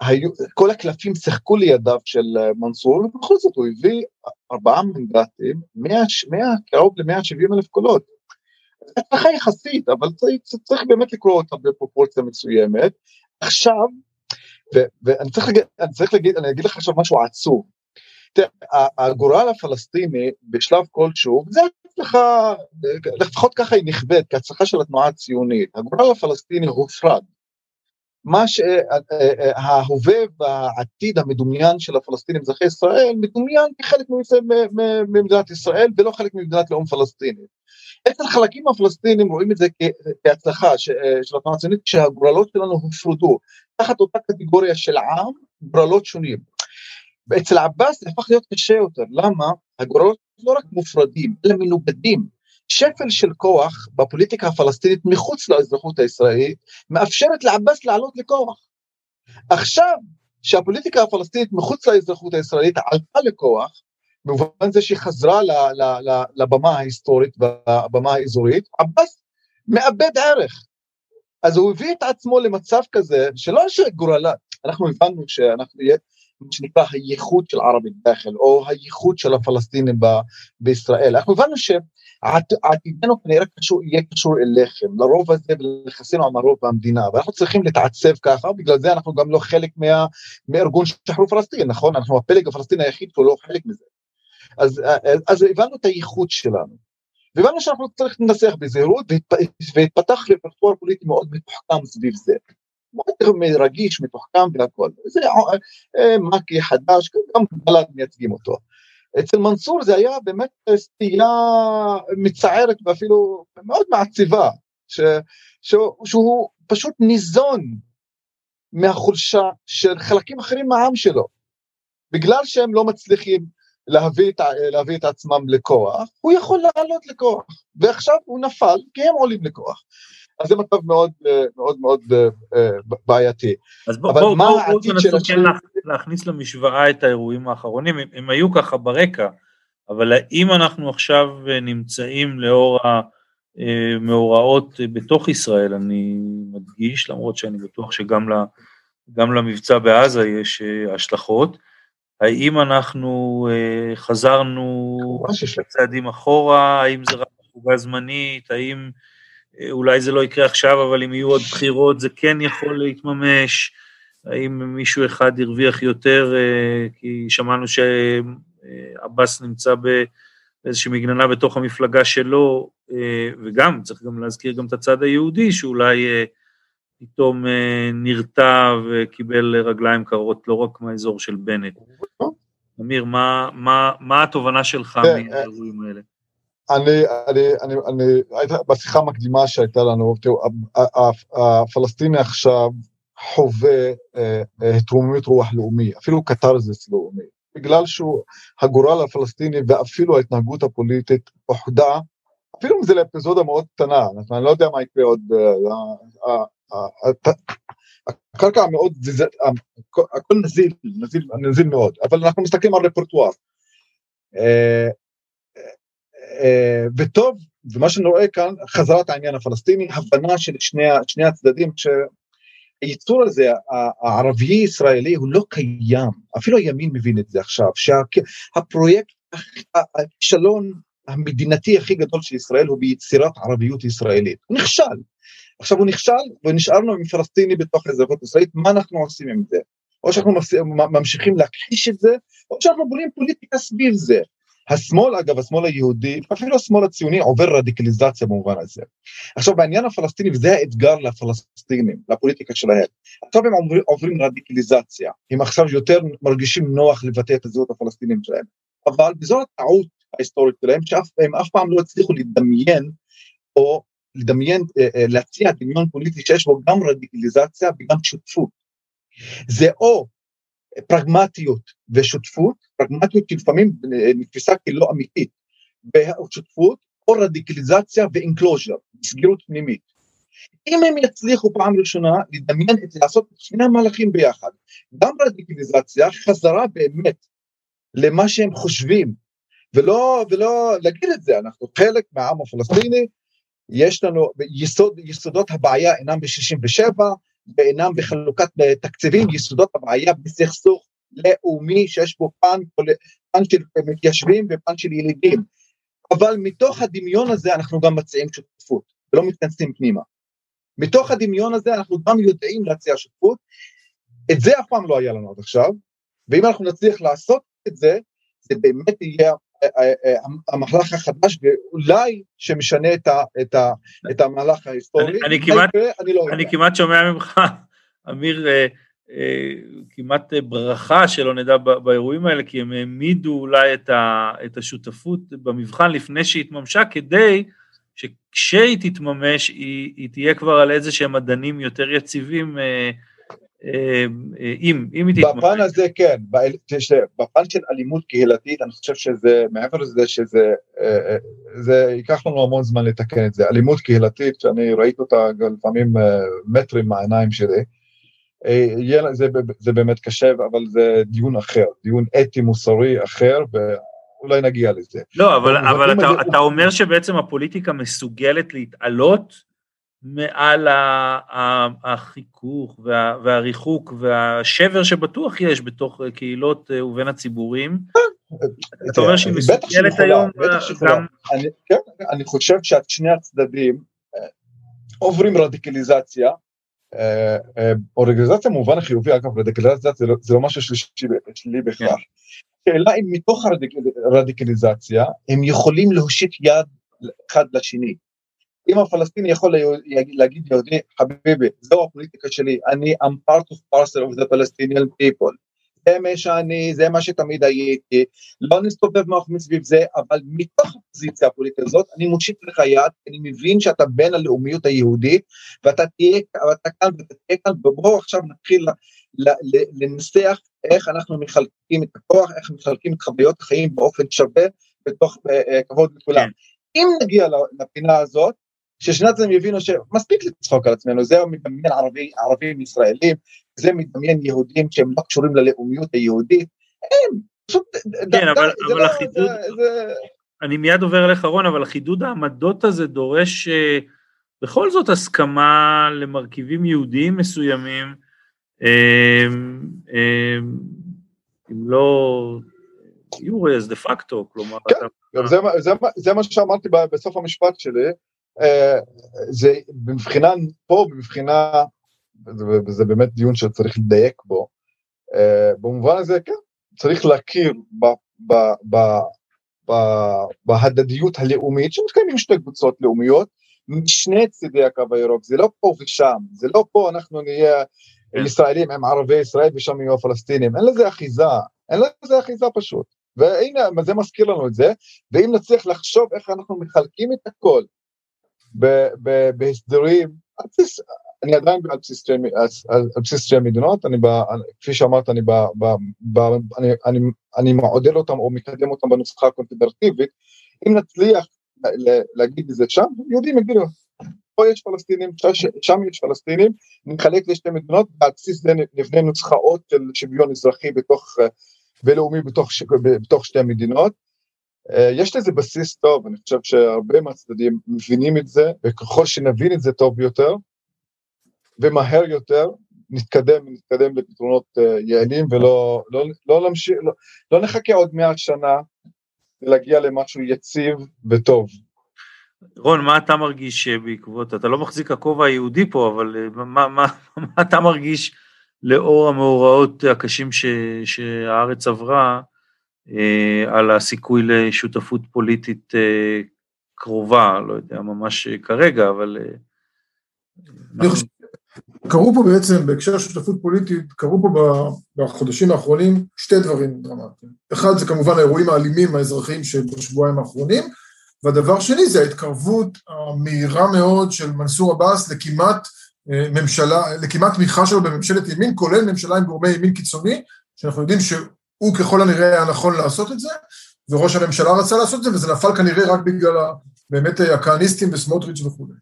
היו, כל הקלפים שיחקו לידיו של מנסור, ובכל זאת הוא הביא ארבעה מנדטים, קרוב ל-170 אלף קולות. הצלחה יחסית, אבל צריך, צריך באמת לקרוא אותה בפרופורציה מסוימת. עכשיו, ו- ואני צריך להגיד, אני צריך להגיד, אני אגיד לך עכשיו משהו עצוב. תראה, הגורל הפלסטיני בשלב כלשהו, זה הצלחה, לפחות ככה היא נכבדת, כהצלחה של התנועה הציונית, הגורל הפלסטיני הופרד. מה שההווה והעתיד המדומיין של הפלסטינים אזרחי ישראל מדומיין כחלק ממדינת ישראל ולא חלק ממדינת לאום פלסטינית. אצל חלקים מהפלסטינים רואים את זה כהצלחה של התנועה הציונית כשהגורלות שלנו הופרדו תחת אותה קטגוריה של עם, גורלות שונים. ואצל עבאס זה הפך להיות קשה יותר, למה? הגורלות לא רק מופרדים, אלא מנוגדים. שפל של כוח בפוליטיקה הפלסטינית מחוץ לאזרחות הישראלית מאפשרת לעבאס לעלות לכוח. עכשיו שהפוליטיקה הפלסטינית מחוץ לאזרחות הישראלית עלתה לכוח, במובן זה שהיא חזרה לבמה ההיסטורית והבמה האזורית, עבאס מאבד ערך. אז הוא הביא את עצמו למצב כזה, שלא שגורלה, אנחנו הבנו שאנחנו, מה שנקרא הייחוד של ערבי דאחל, או הייחוד של הפלסטינים ב, בישראל. אנחנו הבנו שעתידנו כנראה קשור, יהיה קשור אליכם, לרוב הזה ולחסינו עם הרוב במדינה, ואנחנו צריכים להתעצב ככה, בגלל זה אנחנו גם לא חלק מה, מארגון שחרור פלסטין, נכון? אנחנו הפלג הפלסטיני היחיד שהוא לא חלק מזה. אז, אז הבנו את הייחוד שלנו. והבנו שאנחנו צריכים לנסח בזהירות, והתפתח רפרטואר פוליטי מאוד מתוחכם סביב זה. מאוד רגיש, מתוחכם והכל. זה אה, מקי חדש, גם בל"ד מייצגים אותו. אצל מנסור זה היה באמת סטייה מצערת ואפילו מאוד מעציבה, ש, ש, שהוא פשוט ניזון מהחולשה של חלקים אחרים מהעם שלו. בגלל שהם לא מצליחים להביא את, להביא את עצמם לכוח, הוא יכול לעלות לכוח, ועכשיו הוא נפל כי הם עולים לכוח. אז זה מצב מאוד מאוד מאוד אה, בעייתי. אז בואו בוא, בוא, בוא תנסו כן להכניס למשוואה את האירועים האחרונים, הם, הם היו ככה ברקע, אבל האם אנחנו עכשיו נמצאים לאור המאורעות בתוך ישראל, אני מדגיש, למרות שאני בטוח שגם למבצע בעזה יש אה, השלכות, האם אנחנו אה, חזרנו צעדים אחורה, האם זה רק תחוגה זמנית, האם אה, אולי זה לא יקרה עכשיו, אבל אם יהיו עוד בחירות זה כן יכול להתממש, האם מישהו אחד הרוויח יותר, אה, כי שמענו שעבאס נמצא באיזושהי מגננה בתוך המפלגה שלו, וגם, צריך גם להזכיר גם את הצד היהודי, שאולי פתאום אה, נרתע וקיבל רגליים קרות לא רק מהאזור של בנט. אמיר, מה, מה, מה התובנה שלך כן, מהאירועים האלה? אני, אני, אני, אני, הייתה בשיחה המקדימה שהייתה לנו, תראו, הפלסטיני עכשיו חווה אה, אה, התרוממות רוח לאומי, אפילו קתרזיס לאומי, בגלל שהוא, הגורל הפלסטיני ואפילו ההתנהגות הפוליטית אוחדה, אפילו אם זה לאפיזודה מאוד קטנה, אני לא יודע מה יקרה עוד, הקרקע מאוד, הכל נזיל, נזיל מאוד, אבל אנחנו מסתכלים על רפרטואר. אה, וטוב, ומה שאני רואה כאן, חזרת העניין הפלסטיני, הבנה של שני, שני הצדדים, שהייצור הזה, הערבי-ישראלי, הוא לא קיים, אפילו הימין מבין את זה עכשיו, שהפרויקט, הכישלון המדינתי הכי גדול של ישראל הוא ביצירת ערביות ישראלית, הוא נכשל. עכשיו הוא נכשל ונשארנו עם פלסטיני בתוך האזרחות הישראלית, מה אנחנו עושים עם זה? או שאנחנו ממשיכים להכחיש את זה, או שאנחנו בונים פוליטיקה סביב זה. השמאל, אגב, השמאל היהודי, אפילו השמאל הציוני, עובר רדיקליזציה במובן הזה. עכשיו, בעניין הפלסטיני, וזה האתגר לפלסטינים, לפוליטיקה שלהם, עכשיו הם עוברים, עוברים רדיקליזציה, הם עכשיו יותר מרגישים נוח לבטא את הזהות הפלסטינית שלהם, אבל זו הטעות ההיסטורית שלהם, שהם אף פעם לא הצליחו לדמיין, או לדמיין, אה, אה, להציע דמיון פוליטי שיש בו גם רדיקליזציה וגם שותפות. זה או פרגמטיות ושותפות, פרגמטיות שלפעמים אה, נתפסה כלא אמיתית, ושותפות, או רדיקליזציה ואינקלוז'ר, סגירות פנימית. אם הם יצליחו פעם ראשונה לדמיין את לעשות שני המהלכים ביחד, גם רדיקליזציה, חזרה באמת למה שהם חושבים, ולא, ולא להגיד את זה, אנחנו חלק מהעם הפלסטיני, יש לנו, יסוד, יסודות הבעיה אינם ב-67 ואינם בחלוקת תקציבים, יסודות הבעיה בסכסוך לאומי שיש בו פן, פן של מתיישבים ופן של ילידים. אבל מתוך הדמיון הזה אנחנו גם מציעים שותפות, ולא מתכנסים פנימה. מתוך הדמיון הזה אנחנו גם יודעים להציע שותפות, את זה אף פעם לא היה לנו עד עכשיו, ואם אנחנו נצליח לעשות את זה, זה באמת יהיה המהלך החדש ואולי שמשנה את, המהלך ההיסטורי. אני, כמעט, לא שומע ממך, אמיר, אה, אה, כמעט ברכה שלא נדע באירועים האלה, כי הם העמידו אולי את, השותפות במבחן לפני שהתממשה, כדי שכשהיא תתממש היא, תהיה כבר על איזה שהם מדענים יותר יציבים אה, אה, אם, אם היא תתממש. בפן הזה כן, בפן של אלימות קהילתית, אני חושב שזה, מעבר לזה שזה, אה, זה ייקח לנו המון זמן לתקן את זה. אלימות קהילתית, שאני ראיתי אותה לפעמים מטרים מהעיניים שלי, זה, זה באמת קשה, אבל זה דיון אחר, דיון אתי מוסרי אחר, ואולי נגיע לזה. לא, אבל, אבל אתה, אתה אומר שבעצם הפוליטיקה מסוגלת להתעלות מעל החיכוך וה, והריחוק והשבר שבטוח יש בתוך קהילות אה, ובין הציבורים. אתה אומר שהיא מסוגלת היום גם... כן, אני חושב ששני הצדדים אה, עוברים רדיקליזציה, אה, או רדיקליזציה במובן החיובי, אגב רדיקליזציה זה לא, לא משהו בכלל. כן. שאלה אם מתוך הרדיקליזציה הם יכולים להושיט יד אחד לשני. אם הפלסטיני יכול להגיד ליהודי, חביבי, זו הפוליטיקה שלי, אני I'm part of parcel of the Palestinian people. זה מה שאני, זה מה שתמיד הייתי, לא נסתובב מאחורי סביב זה, אבל מתוך הפוזיציה הפוליטית הזאת, אני מושיט לך יד, אני מבין שאתה בן הלאומיות היהודית, ואתה תהיה, ואתה כאן ואתה תהיה כאן, ובואו עכשיו נתחיל לנסח איך אנחנו מחלקים את הכוח, איך מחלקים את חוויות החיים באופן שווה, בתוך uh, כבוד לכולם. כן. אם נגיע לפינה הזאת, ששני הצדדים יבינו שמספיק לצחוק על עצמנו, זה מדמיין ערבי, ערבים ישראלים, זה מדמיין יהודים שהם לא קשורים ללאומיות היהודית, הם פשוט... כן, אבל, אבל לא, החידוד, זה, זה... אני מיד עובר אליך רון, אבל החידוד העמדות הזה דורש אה, בכל זאת הסכמה למרכיבים יהודיים מסוימים, אה, אה, אם לא יורס דה פקטו, כלומר... כן, אתה... זה, זה, זה מה שאמרתי בסוף המשפט שלי, זה מבחינה פה, מבחינה, וזה באמת דיון שצריך לדייק בו, אה, במובן הזה כן, צריך להכיר ב, ב, ב, ב, בהדדיות הלאומית שמתקיימים שתי קבוצות לאומיות משני צידי הקו הירוק, זה לא פה ושם, זה לא פה אנחנו נהיה כן. ישראלים עם ערבי ישראל ושם יהיו הפלסטינים, אין לזה אחיזה, אין לזה אחיזה פשוט. והנה, זה מזכיר לנו את זה, ואם נצליח לחשוב איך אנחנו מחלקים את הכל בהסדרים, אני עדיין על בסיס שתי, מדינות, כפי שאמרת, אני, ב, ב, ב, אני, אני, אני מעודד אותם או מקדם אותם בנוסחה הקונפדרטיבית, אם נצליח להגיד את זה שם, יהודים יגידו, פה יש פלסטינים, שם יש פלסטינים, נחלק לשתי מדינות, ועל בסיס זה נבנה נוסחאות של שוויון אזרחי בתוך, ולאומי בתוך, בתוך שתי מדינות, אה, יש לזה בסיס טוב, אני חושב שהרבה מהצדדים מבינים את זה, וככל שנבין את זה טוב יותר, ומהר יותר, נתקדם, נתקדם לפתרונות אה, יעילים, ולא לא, לא, להמשיך, לא, לא נחכה עוד מעט שנה להגיע למשהו יציב וטוב. רון, מה אתה מרגיש בעקבות, אתה לא מחזיק הכובע היהודי פה, אבל אה, מה, מה, מה אתה מרגיש לאור המאורעות הקשים ש, שהארץ עברה, אה, על הסיכוי לשותפות פוליטית אה, קרובה, לא יודע, ממש כרגע, אבל... אה, אני חושב, קרו פה בעצם, בהקשר של שותפות פוליטית, קרו פה בחודשים האחרונים שתי דברים דרמטיים. אחד זה כמובן האירועים האלימים האזרחיים שבשבועיים האחרונים, והדבר שני זה ההתקרבות המהירה מאוד של מנסור עבאס לכמעט ממשלה, לכמעט תמיכה שלו בממשלת ימין, כולל ממשלה עם גורמי ימין קיצוני, שאנחנו יודעים הוא ככל הנראה היה נכון לעשות את זה, וראש הממשלה רצה לעשות את זה, וזה נפל כנראה רק בגלל באמת הכהניסטים וסמוטריץ' וכולי.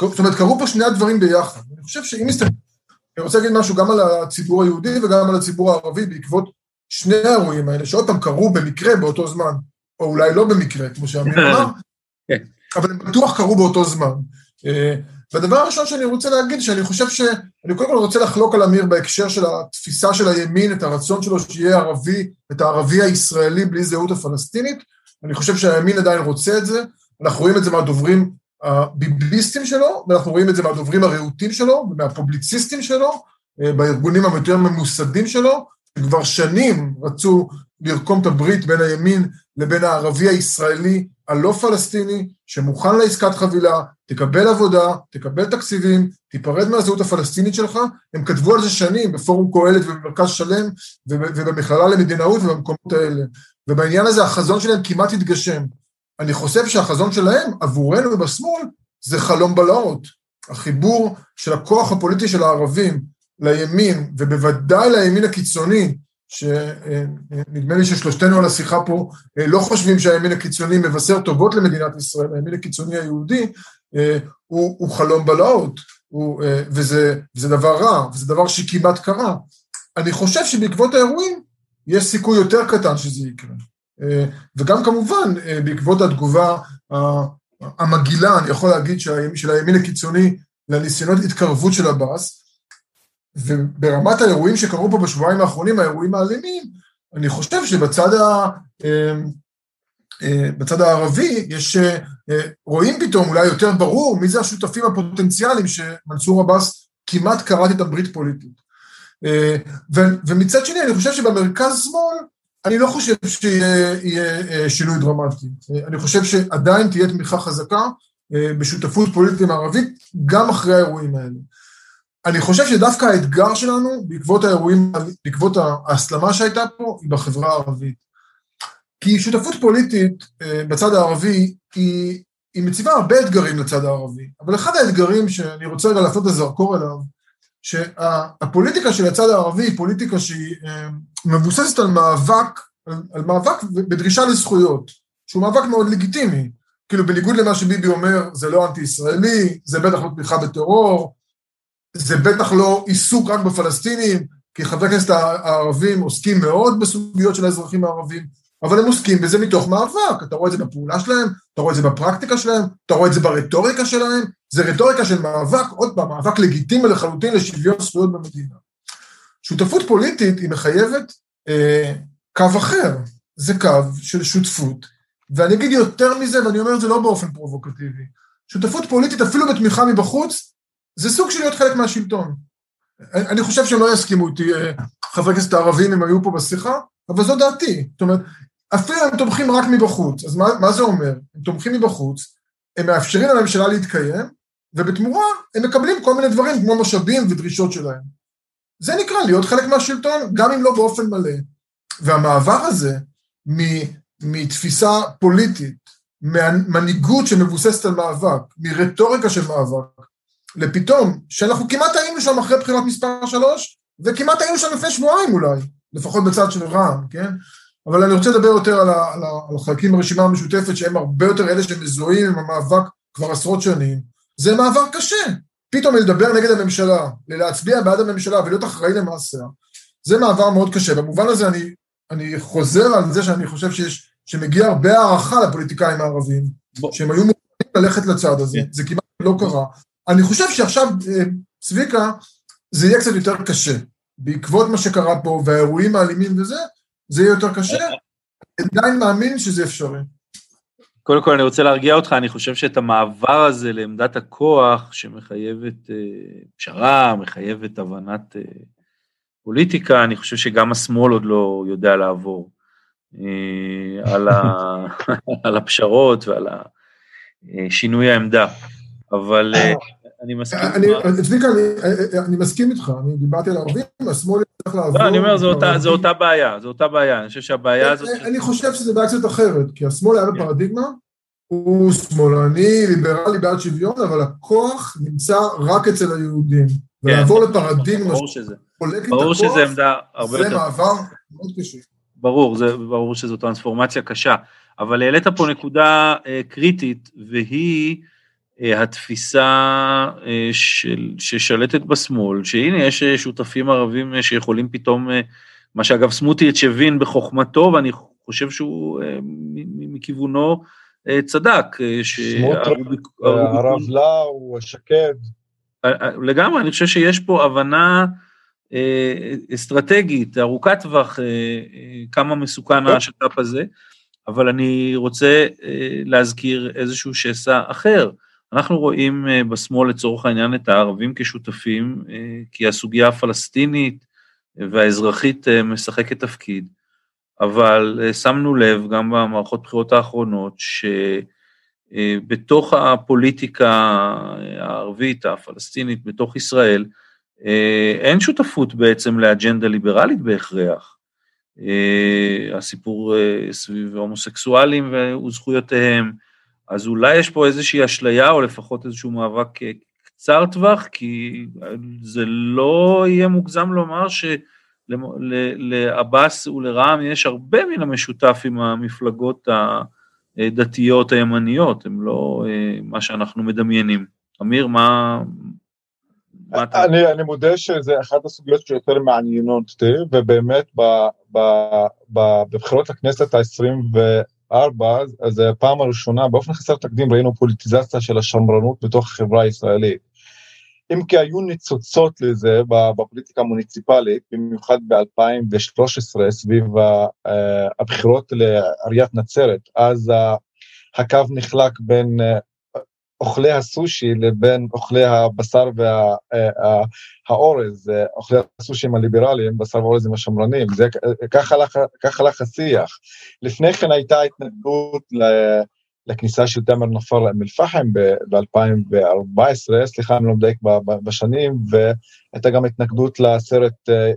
זאת אומרת, קרו פה שני הדברים ביחד. אני חושב שאם נסתכל, אני רוצה להגיד משהו גם על הציבור היהודי וגם על הציבור הערבי בעקבות שני האירועים האלה, שעוד פעם קרו במקרה באותו זמן, או אולי לא במקרה, כמו שאמיר אמר, כן. אבל הם בטוח קרו באותו זמן. והדבר הראשון שאני רוצה להגיד, שאני חושב ש... אני קודם כל רוצה לחלוק על אמיר בהקשר של התפיסה של הימין, את הרצון שלו שיהיה ערבי, את הערבי הישראלי בלי זהות הפלסטינית. אני חושב שהימין עדיין רוצה את זה, אנחנו רואים את זה מהדוברים הביביסטים שלו, ואנחנו רואים את זה מהדוברים הרהוטים שלו, ומהפובליציסטים שלו, אה, בארגונים היותר ממוסדים שלו, שכבר שנים רצו לרקום את הברית בין הימין לבין הערבי הישראלי הלא פלסטיני, שמוכן לעסקת חבילה, תקבל עבודה, תקבל תקציבים, תיפרד מהזהות הפלסטינית שלך, הם כתבו על זה שנים בפורום קהלת ובמרכז שלם ובמכללה למדינאות ובמקומות האלה. ובעניין הזה החזון שלהם כמעט התגשם. אני חושב שהחזון שלהם, עבורנו בשמאל, זה חלום בלהות. החיבור של הכוח הפוליטי של הערבים לימין, ובוודאי לימין הקיצוני, שנדמה לי ששלושתנו על השיחה פה לא חושבים שהימין הקיצוני מבשר טובות למדינת ישראל, הימין הקיצוני היהודי, הוא, הוא חלום בלהות, וזה, וזה דבר רע, וזה דבר שכמעט קרה. אני חושב שבעקבות האירועים יש סיכוי יותר קטן שזה יקרה. וגם כמובן, בעקבות התגובה המגעילה, אני יכול להגיד, של הימין הקיצוני לניסיונות התקרבות של עבאס, וברמת האירועים שקרו פה בשבועיים האחרונים, האירועים האלימים, אני חושב שבצד ה... בצד הערבי יש, רואים פתאום אולי יותר ברור מי זה השותפים הפוטנציאליים שמנסור עבאס כמעט קראת את הברית פוליטית. ומצד שני אני חושב שבמרכז שמאל אני לא חושב שיהיה שינוי דרמטי. אני חושב שעדיין תהיה תמיכה חזקה בשותפות פוליטית ערבית גם אחרי האירועים האלה. אני חושב שדווקא האתגר שלנו בעקבות האירועים, בעקבות ההסלמה שהייתה פה, היא בחברה הערבית. כי שותפות פוליטית בצד הערבי היא, היא מציבה הרבה אתגרים לצד הערבי, אבל אחד האתגרים שאני רוצה רגע להפנות את הזרקור אליו, שהפוליטיקה של הצד הערבי היא פוליטיקה שהיא מבוססת על מאבק, על, על מאבק בדרישה לזכויות, שהוא מאבק מאוד לגיטימי, כאילו בניגוד למה שביבי אומר, זה לא אנטי-ישראלי, זה בטח לא תמיכה בטרור, זה בטח לא עיסוק רק בפלסטינים, כי חברי הכנסת הערבים עוסקים מאוד בסוגיות של האזרחים הערבים, אבל הם עוסקים בזה מתוך מאבק, אתה רואה את זה בפעולה שלהם, אתה רואה את זה בפרקטיקה שלהם, אתה רואה את זה ברטוריקה שלהם, זה רטוריקה של מאבק, עוד פעם, מאבק לגיטימי לחלוטין לשוויון זכויות במדינה. שותפות פוליטית היא מחייבת אה, קו אחר, זה קו של שותפות, ואני אגיד יותר מזה, ואני אומר את זה לא באופן פרובוקטיבי, שותפות פוליטית אפילו בתמיכה מבחוץ, זה סוג של להיות חלק מהשלטון. אני חושב שהם לא יסכימו איתי, אה, חברי כנסת הערבים, אם היו פה בשיחה, אבל זו דעתי. זאת אומרת, אפילו הם תומכים רק מבחוץ, אז מה, מה זה אומר? הם תומכים מבחוץ, הם מאפשרים לממשלה להתקיים, ובתמורה הם מקבלים כל מיני דברים כמו משאבים ודרישות שלהם. זה נקרא להיות חלק מהשלטון, גם אם לא באופן מלא. והמעבר הזה מתפיסה פוליטית, מנהיגות שמבוססת על מאבק, מרטוריקה של מאבק, לפתאום, שאנחנו כמעט היינו שם אחרי בחירת מספר שלוש, וכמעט היינו שם לפני שבועיים אולי, לפחות בצד של רע"מ, כן? אבל אני רוצה לדבר יותר על, ה, על, ה, על החלקים ברשימה המשותפת, שהם הרבה יותר אלה שמזוהים עם המאבק כבר עשרות שנים. זה מאבק קשה. פתאום לדבר נגד הממשלה, להצביע בעד הממשלה ולהיות אחראי למעשה, זה מעבר מאוד קשה. במובן הזה אני, אני חוזר על זה שאני חושב שיש, שמגיע הרבה הערכה לפוליטיקאים הערבים, בוא. שהם היו מוכנים ללכת לצד הזה, כן. זה כמעט לא קרה. אני חושב שעכשיו, אה, צביקה, זה יהיה קצת יותר קשה. בעקבות מה שקרה פה והאירועים האלימים וזה, זה יהיה יותר קשה. אני עדיין מאמין שזה אפשרי. קודם כל אני רוצה להרגיע אותך, אני חושב שאת המעבר הזה לעמדת הכוח שמחייבת אה, פשרה, מחייבת הבנת אה, פוליטיקה, אני חושב שגם השמאל עוד לא יודע לעבור על, ה, על הפשרות ועל שינוי העמדה, אבל אני מסכים. צביקה, אני מסכים איתך, אני דיברתי על הערבים, השמאל צריך לעבור. לא, אני אומר, זו אותה בעיה, זו אותה בעיה, אני חושב שהבעיה הזאת... אני חושב שזה בעיה קצת אחרת, כי השמאל היה בפרדיגמה, הוא שמאלני, ליברלי, בעד שוויון, אבל הכוח נמצא רק אצל היהודים. ולעבור לפרדיגמה הכוח, שזה עמדה הרבה יותר... זה מעבר מאוד קשה. ברור, זה ברור שזו טרנספורמציה קשה, אבל העלית פה נקודה קריטית, והיא... אה, התפיסה אה, של, ששלטת בשמאל, שהנה יש אה, שותפים ערבים שיכולים פתאום, מה שאגב סמוטריץ' הבין בחוכמתו, ואני חושב שהוא מכיוונו צדק. סמוטריץ', הרב לאו, שקד. לגמרי, אני חושב שיש פה הבנה אסטרטגית, ארוכת טווח, כמה מסוכן השת"פ הזה, אבל אני רוצה להזכיר איזשהו שסע אחר. אנחנו רואים אה, בשמאל לצורך העניין את הערבים כשותפים, אה, כי הסוגיה הפלסטינית והאזרחית אה, משחקת תפקיד, אבל שמנו לב גם במערכות בחירות האחרונות, שבתוך הפוליטיקה הערבית, הפלסטינית, בתוך ישראל, אין שותפות בעצם לאג'נדה ליברלית בהכרח. הסיפור סביב הומוסקסואלים וזכויותיהם, אז אולי יש פה איזושהי אשליה, או לפחות איזשהו מאבק אה, קצר טווח, כי זה לא יהיה מוגזם לומר שלעבאס ולרע"מ יש הרבה מן המשותף עם המפלגות הדתיות הימניות, הם לא אה, מה שאנחנו מדמיינים. אמיר, מה... מה אתה... אני, מודה שזה אחת הסוגיות שיותר מעניינות אותי, ובאמת ב, ב, ב, בבחירות לכנסת ה-20 ארבע, אז הפעם הראשונה, באופן חסר תקדים ראינו פוליטיזציה של השמרנות בתוך החברה הישראלית. אם כי היו ניצוצות לזה בפוליטיקה המוניציפלית, במיוחד ב-2013 סביב אה, הבחירות לעיריית נצרת, אז הקו נחלק בין אה, אוכלי הסושי לבין אוכלי הבשר והאורז, אה, אוכלי הסושי עם הליברליים, בשר ואורז עם השמרנים, זה, ככה הלך השיח. לפני כן הייתה התנגדות לכניסה של תמר נפאר לאום אל-פחם ב-2014, סליחה, אני לא מדייק בשנים, והייתה גם התנגדות לסרט אה,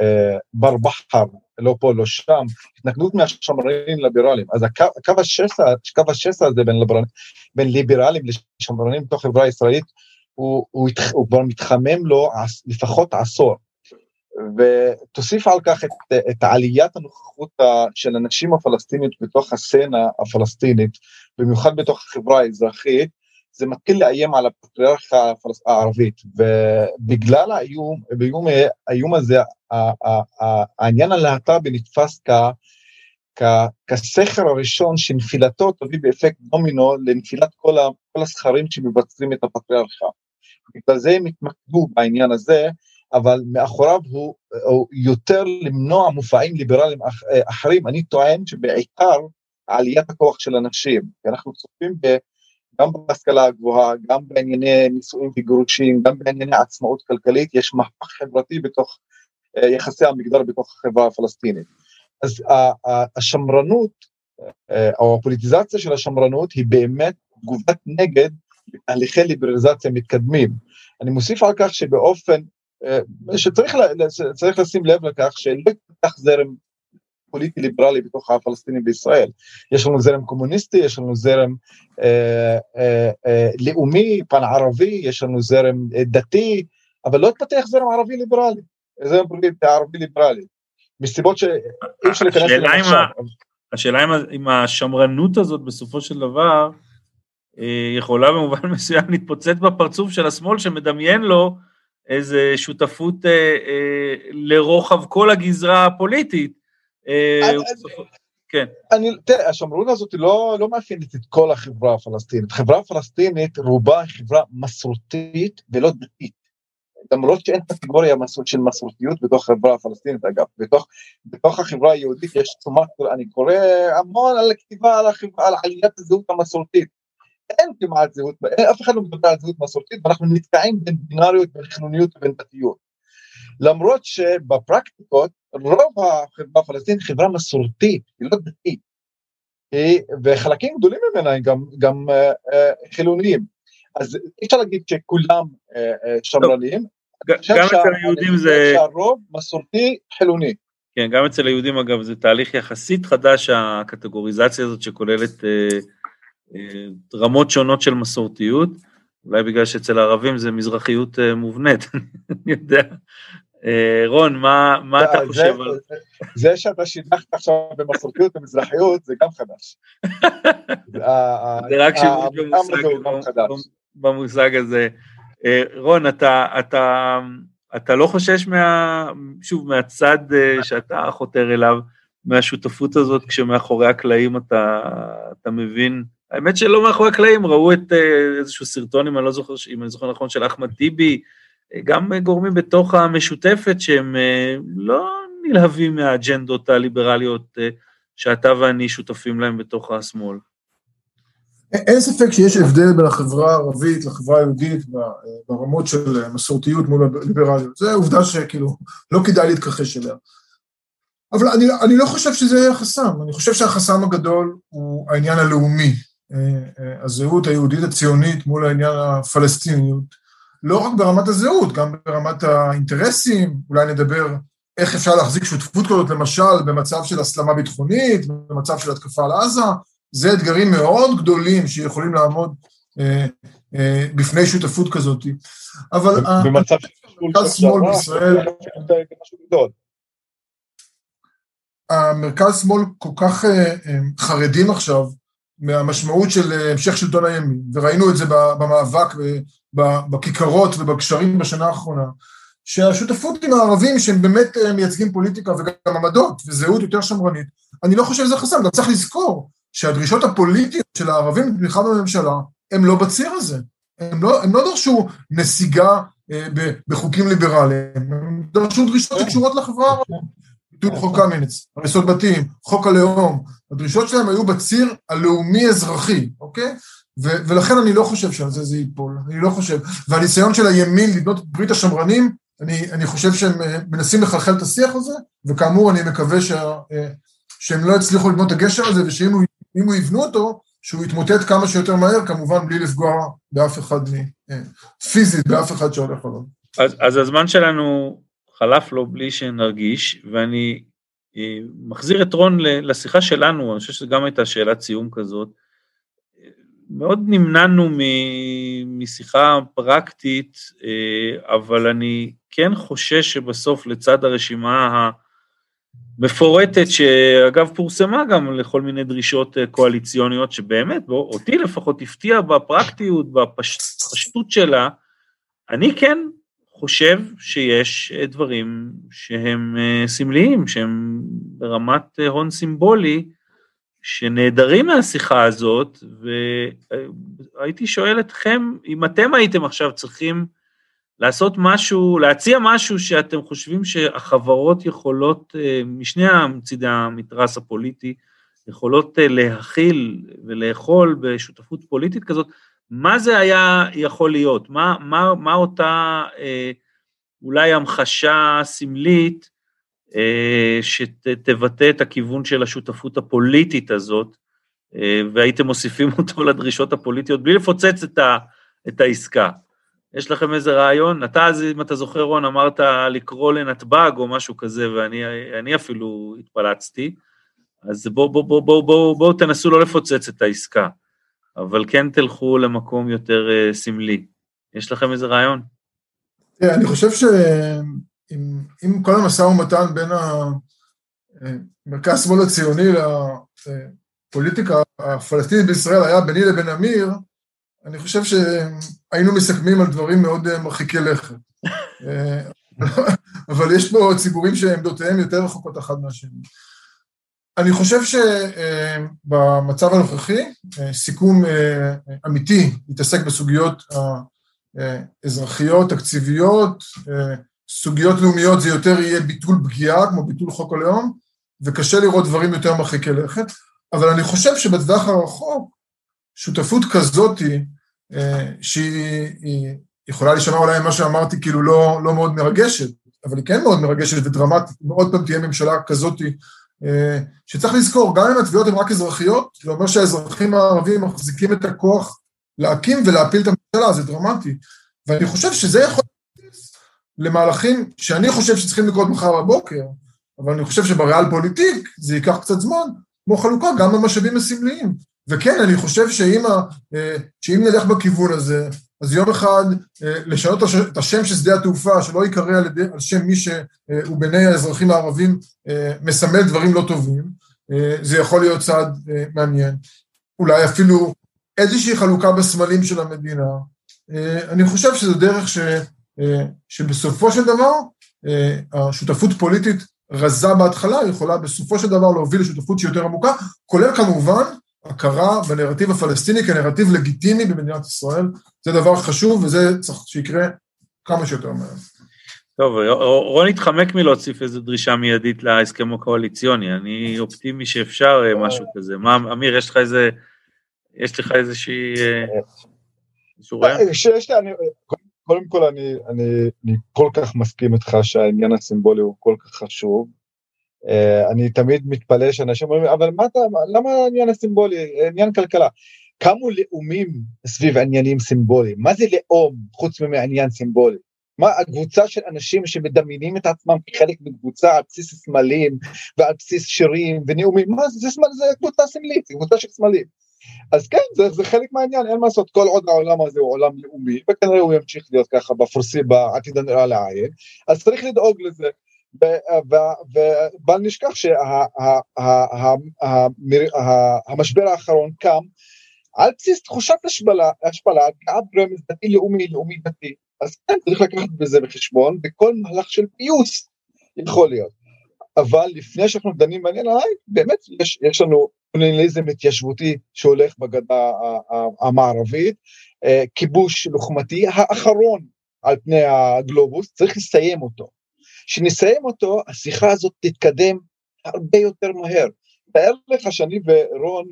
אה, בר בחר, לא פה, לא שם, התנגדות מהשמרנים לליברלים. אז הקו השסע הזה בין, ליברלים, בין ליברלים לשמרנים בתוך החברה הישראלית, הוא, הוא, הוא כבר מתחמם לו לפחות עשור. ותוסיף על כך את, את עליית הנוכחות של הנשים הפלסטיניות בתוך הסצנה הפלסטינית, במיוחד בתוך החברה האזרחית, זה מתחיל לאיים על הפטריארכיה הערבית, ובגלל האיום, באיום האיום הזה, העניין הלהט"בי נתפס כ... כסכר הראשון שנפילתו תביא באפקט דומינו לנפילת כל, כל הסכרים שמבצרים את הפטריארכיה. בגלל זה הם התמקדו בעניין הזה, אבל מאחוריו הוא, הוא יותר למנוע מופעים ליברליים אח, אחרים. אני טוען שבעיקר עליית הכוח של הנשים, כי אנחנו צופים ב... גם בהשכלה הגבוהה, גם בענייני נישואים וגירושים, גם בענייני עצמאות כלכלית, יש מהפך חברתי בתוך אה, יחסי המגדר בתוך החברה הפלסטינית. אז השמרנות, אה, או הפוליטיזציה של השמרנות היא באמת תגובת נגד תהליכי ליברליזציה מתקדמים. אני מוסיף על כך שבאופן, אה, שצריך לשים לב לכך שלא יתפתח זרם פוליטי ליברלי בתוך הפלסטינים בישראל. יש לנו זרם קומוניסטי, יש לנו זרם אה, אה, אה, לאומי, פן ערבי, יש לנו זרם אה, דתי, אבל לא התפתח זרם ערבי ליברלי, זרם פוליטי ערבי ליברלי, מסיבות שאי אפשר להיכנס אליהן עכשיו. השאלה אם, השמרנות הזאת בסופו של דבר אה, יכולה במובן מסוים להתפוצץ בפרצוף של השמאל שמדמיין לו איזה שותפות אה, אה, לרוחב כל הגזרה הפוליטית, כן. אני, תראה, השמרנות הזאת לא, לא מאפיינת את כל החברה הפלסטינית. החברה הפלסטינית רובה היא חברה מסורתית ולא דתית. למרות שאין קטגוריה של מסורתיות בתוך החברה הפלסטינית אגב, בתוך, בתוך החברה היהודית יש תשומת, אני קורא המון על הכתיבה על, החברה, על עליית הזהות המסורתית. אין כמעט זהות, אין, אף אחד לא מדבר על זהות מסורתית ואנחנו נתקעים בין בינאריות, בין חילוניות ובין דתיות. למרות שבפרקטיקות רוב החברה הפלסטינית חברה מסורתית, היא לא דתית, וחלקים גדולים ממנה הם גם, גם uh, uh, חילוניים. אז אי אפשר להגיד שכולם uh, uh, שמרנים, גם אצל היהודים זה... שהרוב מסורתי חילוני. כן, גם אצל היהודים אגב זה תהליך יחסית חדש, הקטגוריזציה הזאת שכוללת אה, אה, רמות שונות של מסורתיות, אולי בגלל שאצל הערבים זה מזרחיות אה, מובנית, אני יודע, אה, רון, מה, מה אתה חושב על... זה שאתה שידכת עכשיו במסורתיות ומזרחיות זה גם חדש. זה רק שימוש במושג הזה. אה, רון, אתה, אתה, אתה לא חושש מה... שוב, מהצד אה, שאתה חותר אליו, מהשותפות הזאת, כשמאחורי הקלעים אתה, אתה מבין, האמת שלא מאחורי הקלעים, ראו את איזשהו סרטון, אם אני לא זוכר, אם אני זוכר נכון, של אחמד טיבי, גם גורמים בתוך המשותפת שהם אה, לא נלהבים מהאג'נדות הליברליות אה, שאתה ואני שותפים להם בתוך השמאל. אין ספק שיש הבדל בין החברה הערבית לחברה היהודית ברמות של מסורתיות מול הליברליות. זו עובדה שכאילו לא כדאי להתכחש אליה. אבל אני, אני לא חושב שזה יהיה חסם, אני חושב שהחסם הגדול הוא העניין הלאומי, אה, הזהות היהודית הציונית מול העניין הפלסטיניות. לא רק ברמת הזהות, גם ברמת האינטרסים, אולי נדבר איך אפשר להחזיק שותפות כזאת, למשל, במצב של הסלמה ביטחונית, במצב של התקפה על עזה, זה אתגרים מאוד גדולים שיכולים לעמוד בפני שותפות כזאת. אבל... במצב מרכז שמאל בישראל... המרכז שמאל כל כך חרדים עכשיו מהמשמעות של המשך שלטון הימין, וראינו את זה במאבק בכיכרות ובגשרים בשנה האחרונה, שהשותפות עם הערבים שהם באמת מייצגים פוליטיקה וגם עמדות וזהות יותר שמרנית, אני לא חושב שזה חסם, גם צריך לזכור שהדרישות הפוליטיות של הערבים לתמיכה בממשלה הם לא בציר הזה, הם לא, הם לא דרשו נסיגה אה, בחוקים ליברליים, הם דרשו דרישות שקשורות לחברה הערבית, ביטול חוק קמיניץ, הריסות בתים, חוק הלאום, הדרישות שלהם היו בציר הלאומי-אזרחי, אוקיי? ו- ולכן אני לא חושב שעל זה זה ייפול, אני לא חושב, והניסיון של הימין לבנות את ברית השמרנים, אני, אני חושב שהם אה, מנסים לחלחל את השיח הזה, וכאמור אני מקווה שה, אה, שהם לא יצליחו לבנות את הגשר הזה, ושאם הוא, הוא יבנו אותו, שהוא יתמוטט כמה שיותר מהר, כמובן בלי לפגוע באף אחד, אה, פיזית באף אחד שהולך עליו. אז, אז הזמן שלנו חלף לו בלי שנרגיש, ואני מחזיר את רון לשיחה שלנו, אני חושב שזו גם הייתה שאלת סיום כזאת. מאוד נמנענו משיחה פרקטית, אבל אני כן חושש שבסוף לצד הרשימה המפורטת, שאגב פורסמה גם לכל מיני דרישות קואליציוניות, שבאמת, אותי לפחות הפתיע בפרקטיות, בפשטות שלה, אני כן חושב שיש דברים שהם סמליים, שהם ברמת הון סימבולי, שנעדרים מהשיחה הזאת, והייתי שואל אתכם, אם אתם הייתם עכשיו צריכים לעשות משהו, להציע משהו שאתם חושבים שהחברות יכולות, משני צידי המתרס הפוליטי, יכולות להכיל ולאכול בשותפות פוליטית כזאת, מה זה היה יכול להיות? מה, מה, מה אותה אולי המחשה סמלית אה, שתבטא את הכיוון של השותפות הפוליטית הזאת, אה, והייתם מוסיפים אותו לדרישות הפוליטיות בלי לפוצץ את, ה, את העסקה. יש לכם איזה רעיון? אתה אז, אם אתה זוכר, רון, אמרת לקרוא לנתב"ג או משהו כזה, ואני אפילו התפלצתי, אז בואו בוא, בוא, בוא, בוא, בוא תנסו לא לפוצץ את העסקה, אבל כן תלכו למקום יותר uh, סמלי. יש לכם איזה רעיון? אני חושב ש... עם כל המשא ומתן בין המרכז שמאל הציוני לפוליטיקה הפלסטינית בישראל היה ביני לבין אמיר, אני חושב שהיינו מסכמים על דברים מאוד מרחיקי לכת. אבל יש פה ציבורים שעמדותיהם יותר רחוקות אחת מהשני. אני חושב שבמצב הנוכחי, סיכום אמיתי יתעסק בסוגיות האזרחיות, תקציביות, סוגיות לאומיות זה יותר יהיה ביטול פגיעה, כמו ביטול חוק הלאום, וקשה לראות דברים יותר מרחיקי לכת, אבל אני חושב שבטווח הרחוק, שותפות כזאתי, אה, שהיא יכולה להישמע אולי ממה שאמרתי, כאילו לא, לא מאוד מרגשת, אבל היא כן מאוד מרגשת ודרמטית, אם עוד פעם תהיה ממשלה כזאתי, אה, שצריך לזכור, גם אם התביעות הן רק אזרחיות, זה אומר שהאזרחים הערבים מחזיקים את הכוח להקים ולהפיל את הממשלה, זה דרמטי. ואני חושב שזה יכול למהלכים שאני חושב שצריכים לקרות מחר בבוקר, אבל אני חושב שבריאל פוליטיק זה ייקח קצת זמן, כמו חלוקה גם במשאבים הסמליים. וכן, אני חושב שאם, אה, שאם נלך בכיוון הזה, אז יום אחד אה, לשנות את השם של שדה התעופה, שלא ייקרא על, על שם מי שהוא בעיני האזרחים הערבים אה, מסמל דברים לא טובים, זה יכול להיות צעד מעניין. אולי אפילו איזושהי חלוקה בסמלים של המדינה. אני חושב שזו דרך ש... אה, שבסופו של דבר אה, השותפות פוליטית רזה בהתחלה יכולה בסופו של דבר להוביל לשותפות שהיא יותר עמוקה, כולל כמובן הכרה בנרטיב הפלסטיני כנרטיב לגיטימי במדינת ישראל, זה דבר חשוב וזה צריך שיקרה כמה שיותר מהר. טוב, רון התחמק מלהוסיף איזו דרישה מיידית להסכם הקואליציוני, אני אופטימי שאפשר אה, משהו כזה. מה, אמיר, יש לך איזה, יש לך איזושהי... שיש לי, קודם כל אני, אני, אני כל כך מסכים איתך שהעניין הסימבולי הוא כל כך חשוב. Uh, אני תמיד מתפלא שאנשים אומרים, אבל מה אתה, למה העניין הסימבולי, עניין כלכלה? קמו לאומים סביב עניינים סימבוליים, מה זה לאום חוץ מעניין סימבולי? מה הקבוצה של אנשים שמדמיינים את עצמם כחלק מקבוצה על בסיס סמלים ועל בסיס שירים ונאומים, מה זה, זה, זה קבוצה סמלית, זה קבוצה של סמלים. אז כן, זה, זה חלק מהעניין, אין מה לעשות, כל עוד העולם הזה הוא עולם לאומי, וכנראה הוא ימשיך להיות ככה בפרסי בעתיד הנראה לעין, אז צריך לדאוג לזה. ובל נשכח שהמשבר האחרון קם על בסיס תחושת השפלה, השפלה, פגיעה ברמז דתי לאומי, לאומי דתי. אז כן, צריך לקחת בזה בחשבון, בכל מהלך של פיוס יכול להיות. אבל לפני שאנחנו דנים בעניין, באמת יש לנו קולוניאליזם התיישבותי שהולך בגדה המערבית, אה, כיבוש לוחמתי האחרון על פני הגלובוס, צריך לסיים אותו. כשנסיים אותו, השיחה הזאת תתקדם הרבה יותר מהר. תאר לך שאני ורון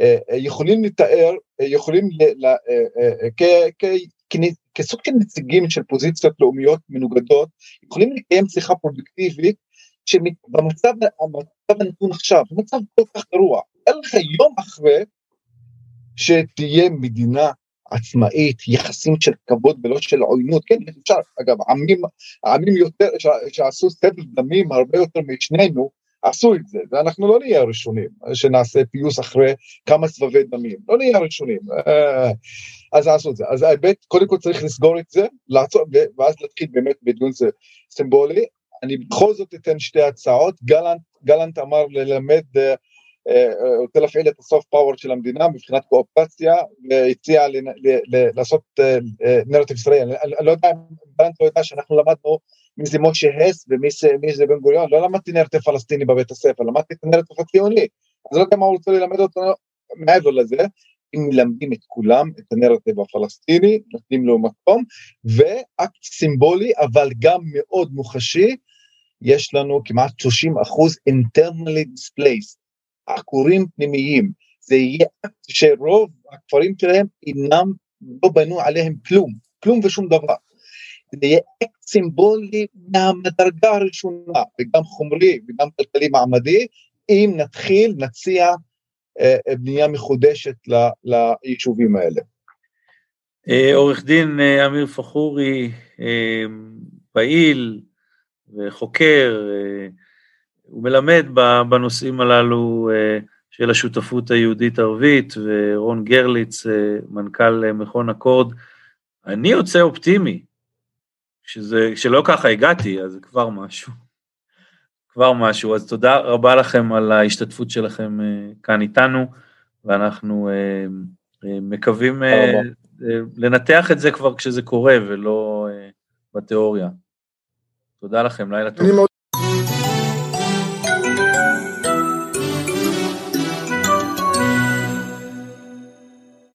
אה, אה, יכולים לתאר, יכולים כסוג של נציגים של פוזיציות לאומיות מנוגדות, יכולים לקיים שיחה פרודוקטיבית שבמצב הנתון עכשיו, במצב כל כך גרוע, אין לך יום אחרי שתהיה מדינה עצמאית, יחסים של כבוד ולא של עוינות, כן, אפשר, אגב, עמים, עמים יותר, שעשו סבל דמים הרבה יותר משנינו, עשו את זה, ואנחנו לא נהיה הראשונים שנעשה פיוס אחרי כמה סבבי דמים, לא נהיה הראשונים, אה, אז עשו את זה. אז ההיבט, קודם כל צריך לסגור את זה, לעצור, ואז להתחיל באמת בדיון סימבולי. אני בכל זאת אתן שתי הצעות, גלנט, גלנט אמר ללמד, אה, אה, רוצה להפעיל את הסוף פאוור של המדינה מבחינת קואופציה, והציע לעשות נרטיב ישראלי. אני לא יודע אם גלנט לא יודע שאנחנו למדנו מי זה משה הס ומי זה בן גוריון, לא למדתי נרטיב פלסטיני בבית הספר, למדתי את הנרטיב הציוני, אז לא יודע מה הוא רוצה ללמד אותנו מעבר לזה, אם מלמדים את כולם את הנרטיב הפלסטיני, נותנים לו מקום, ואקט סימבולי אבל גם מאוד מוחשי, יש לנו כמעט 30 אחוז internally displaced, עקורים פנימיים, זה יהיה שרוב הכפרים שלהם אינם, לא בנו עליהם כלום, כלום ושום דבר. זה יהיה אקט סימבולי מהמדרגה הראשונה, וגם חומרי וגם כלכלי מעמדי, אם נתחיל, נציע אה, אה, בנייה מחודשת ליישובים האלה. אה, עורך דין אמיר פחורי, פעיל וחוקר, הוא מלמד בנושאים הללו של השותפות היהודית-ערבית, ורון גרליץ, מנכ"ל מכון אקורד. אני יוצא אופטימי, שזה, שלא ככה הגעתי, אז זה כבר משהו. כבר משהו. אז תודה רבה לכם על ההשתתפות שלכם אה, כאן איתנו, ואנחנו אה, אה, מקווים לנתח את זה כבר כשזה קורה ולא בתיאוריה. תודה לכם, לילה טוב.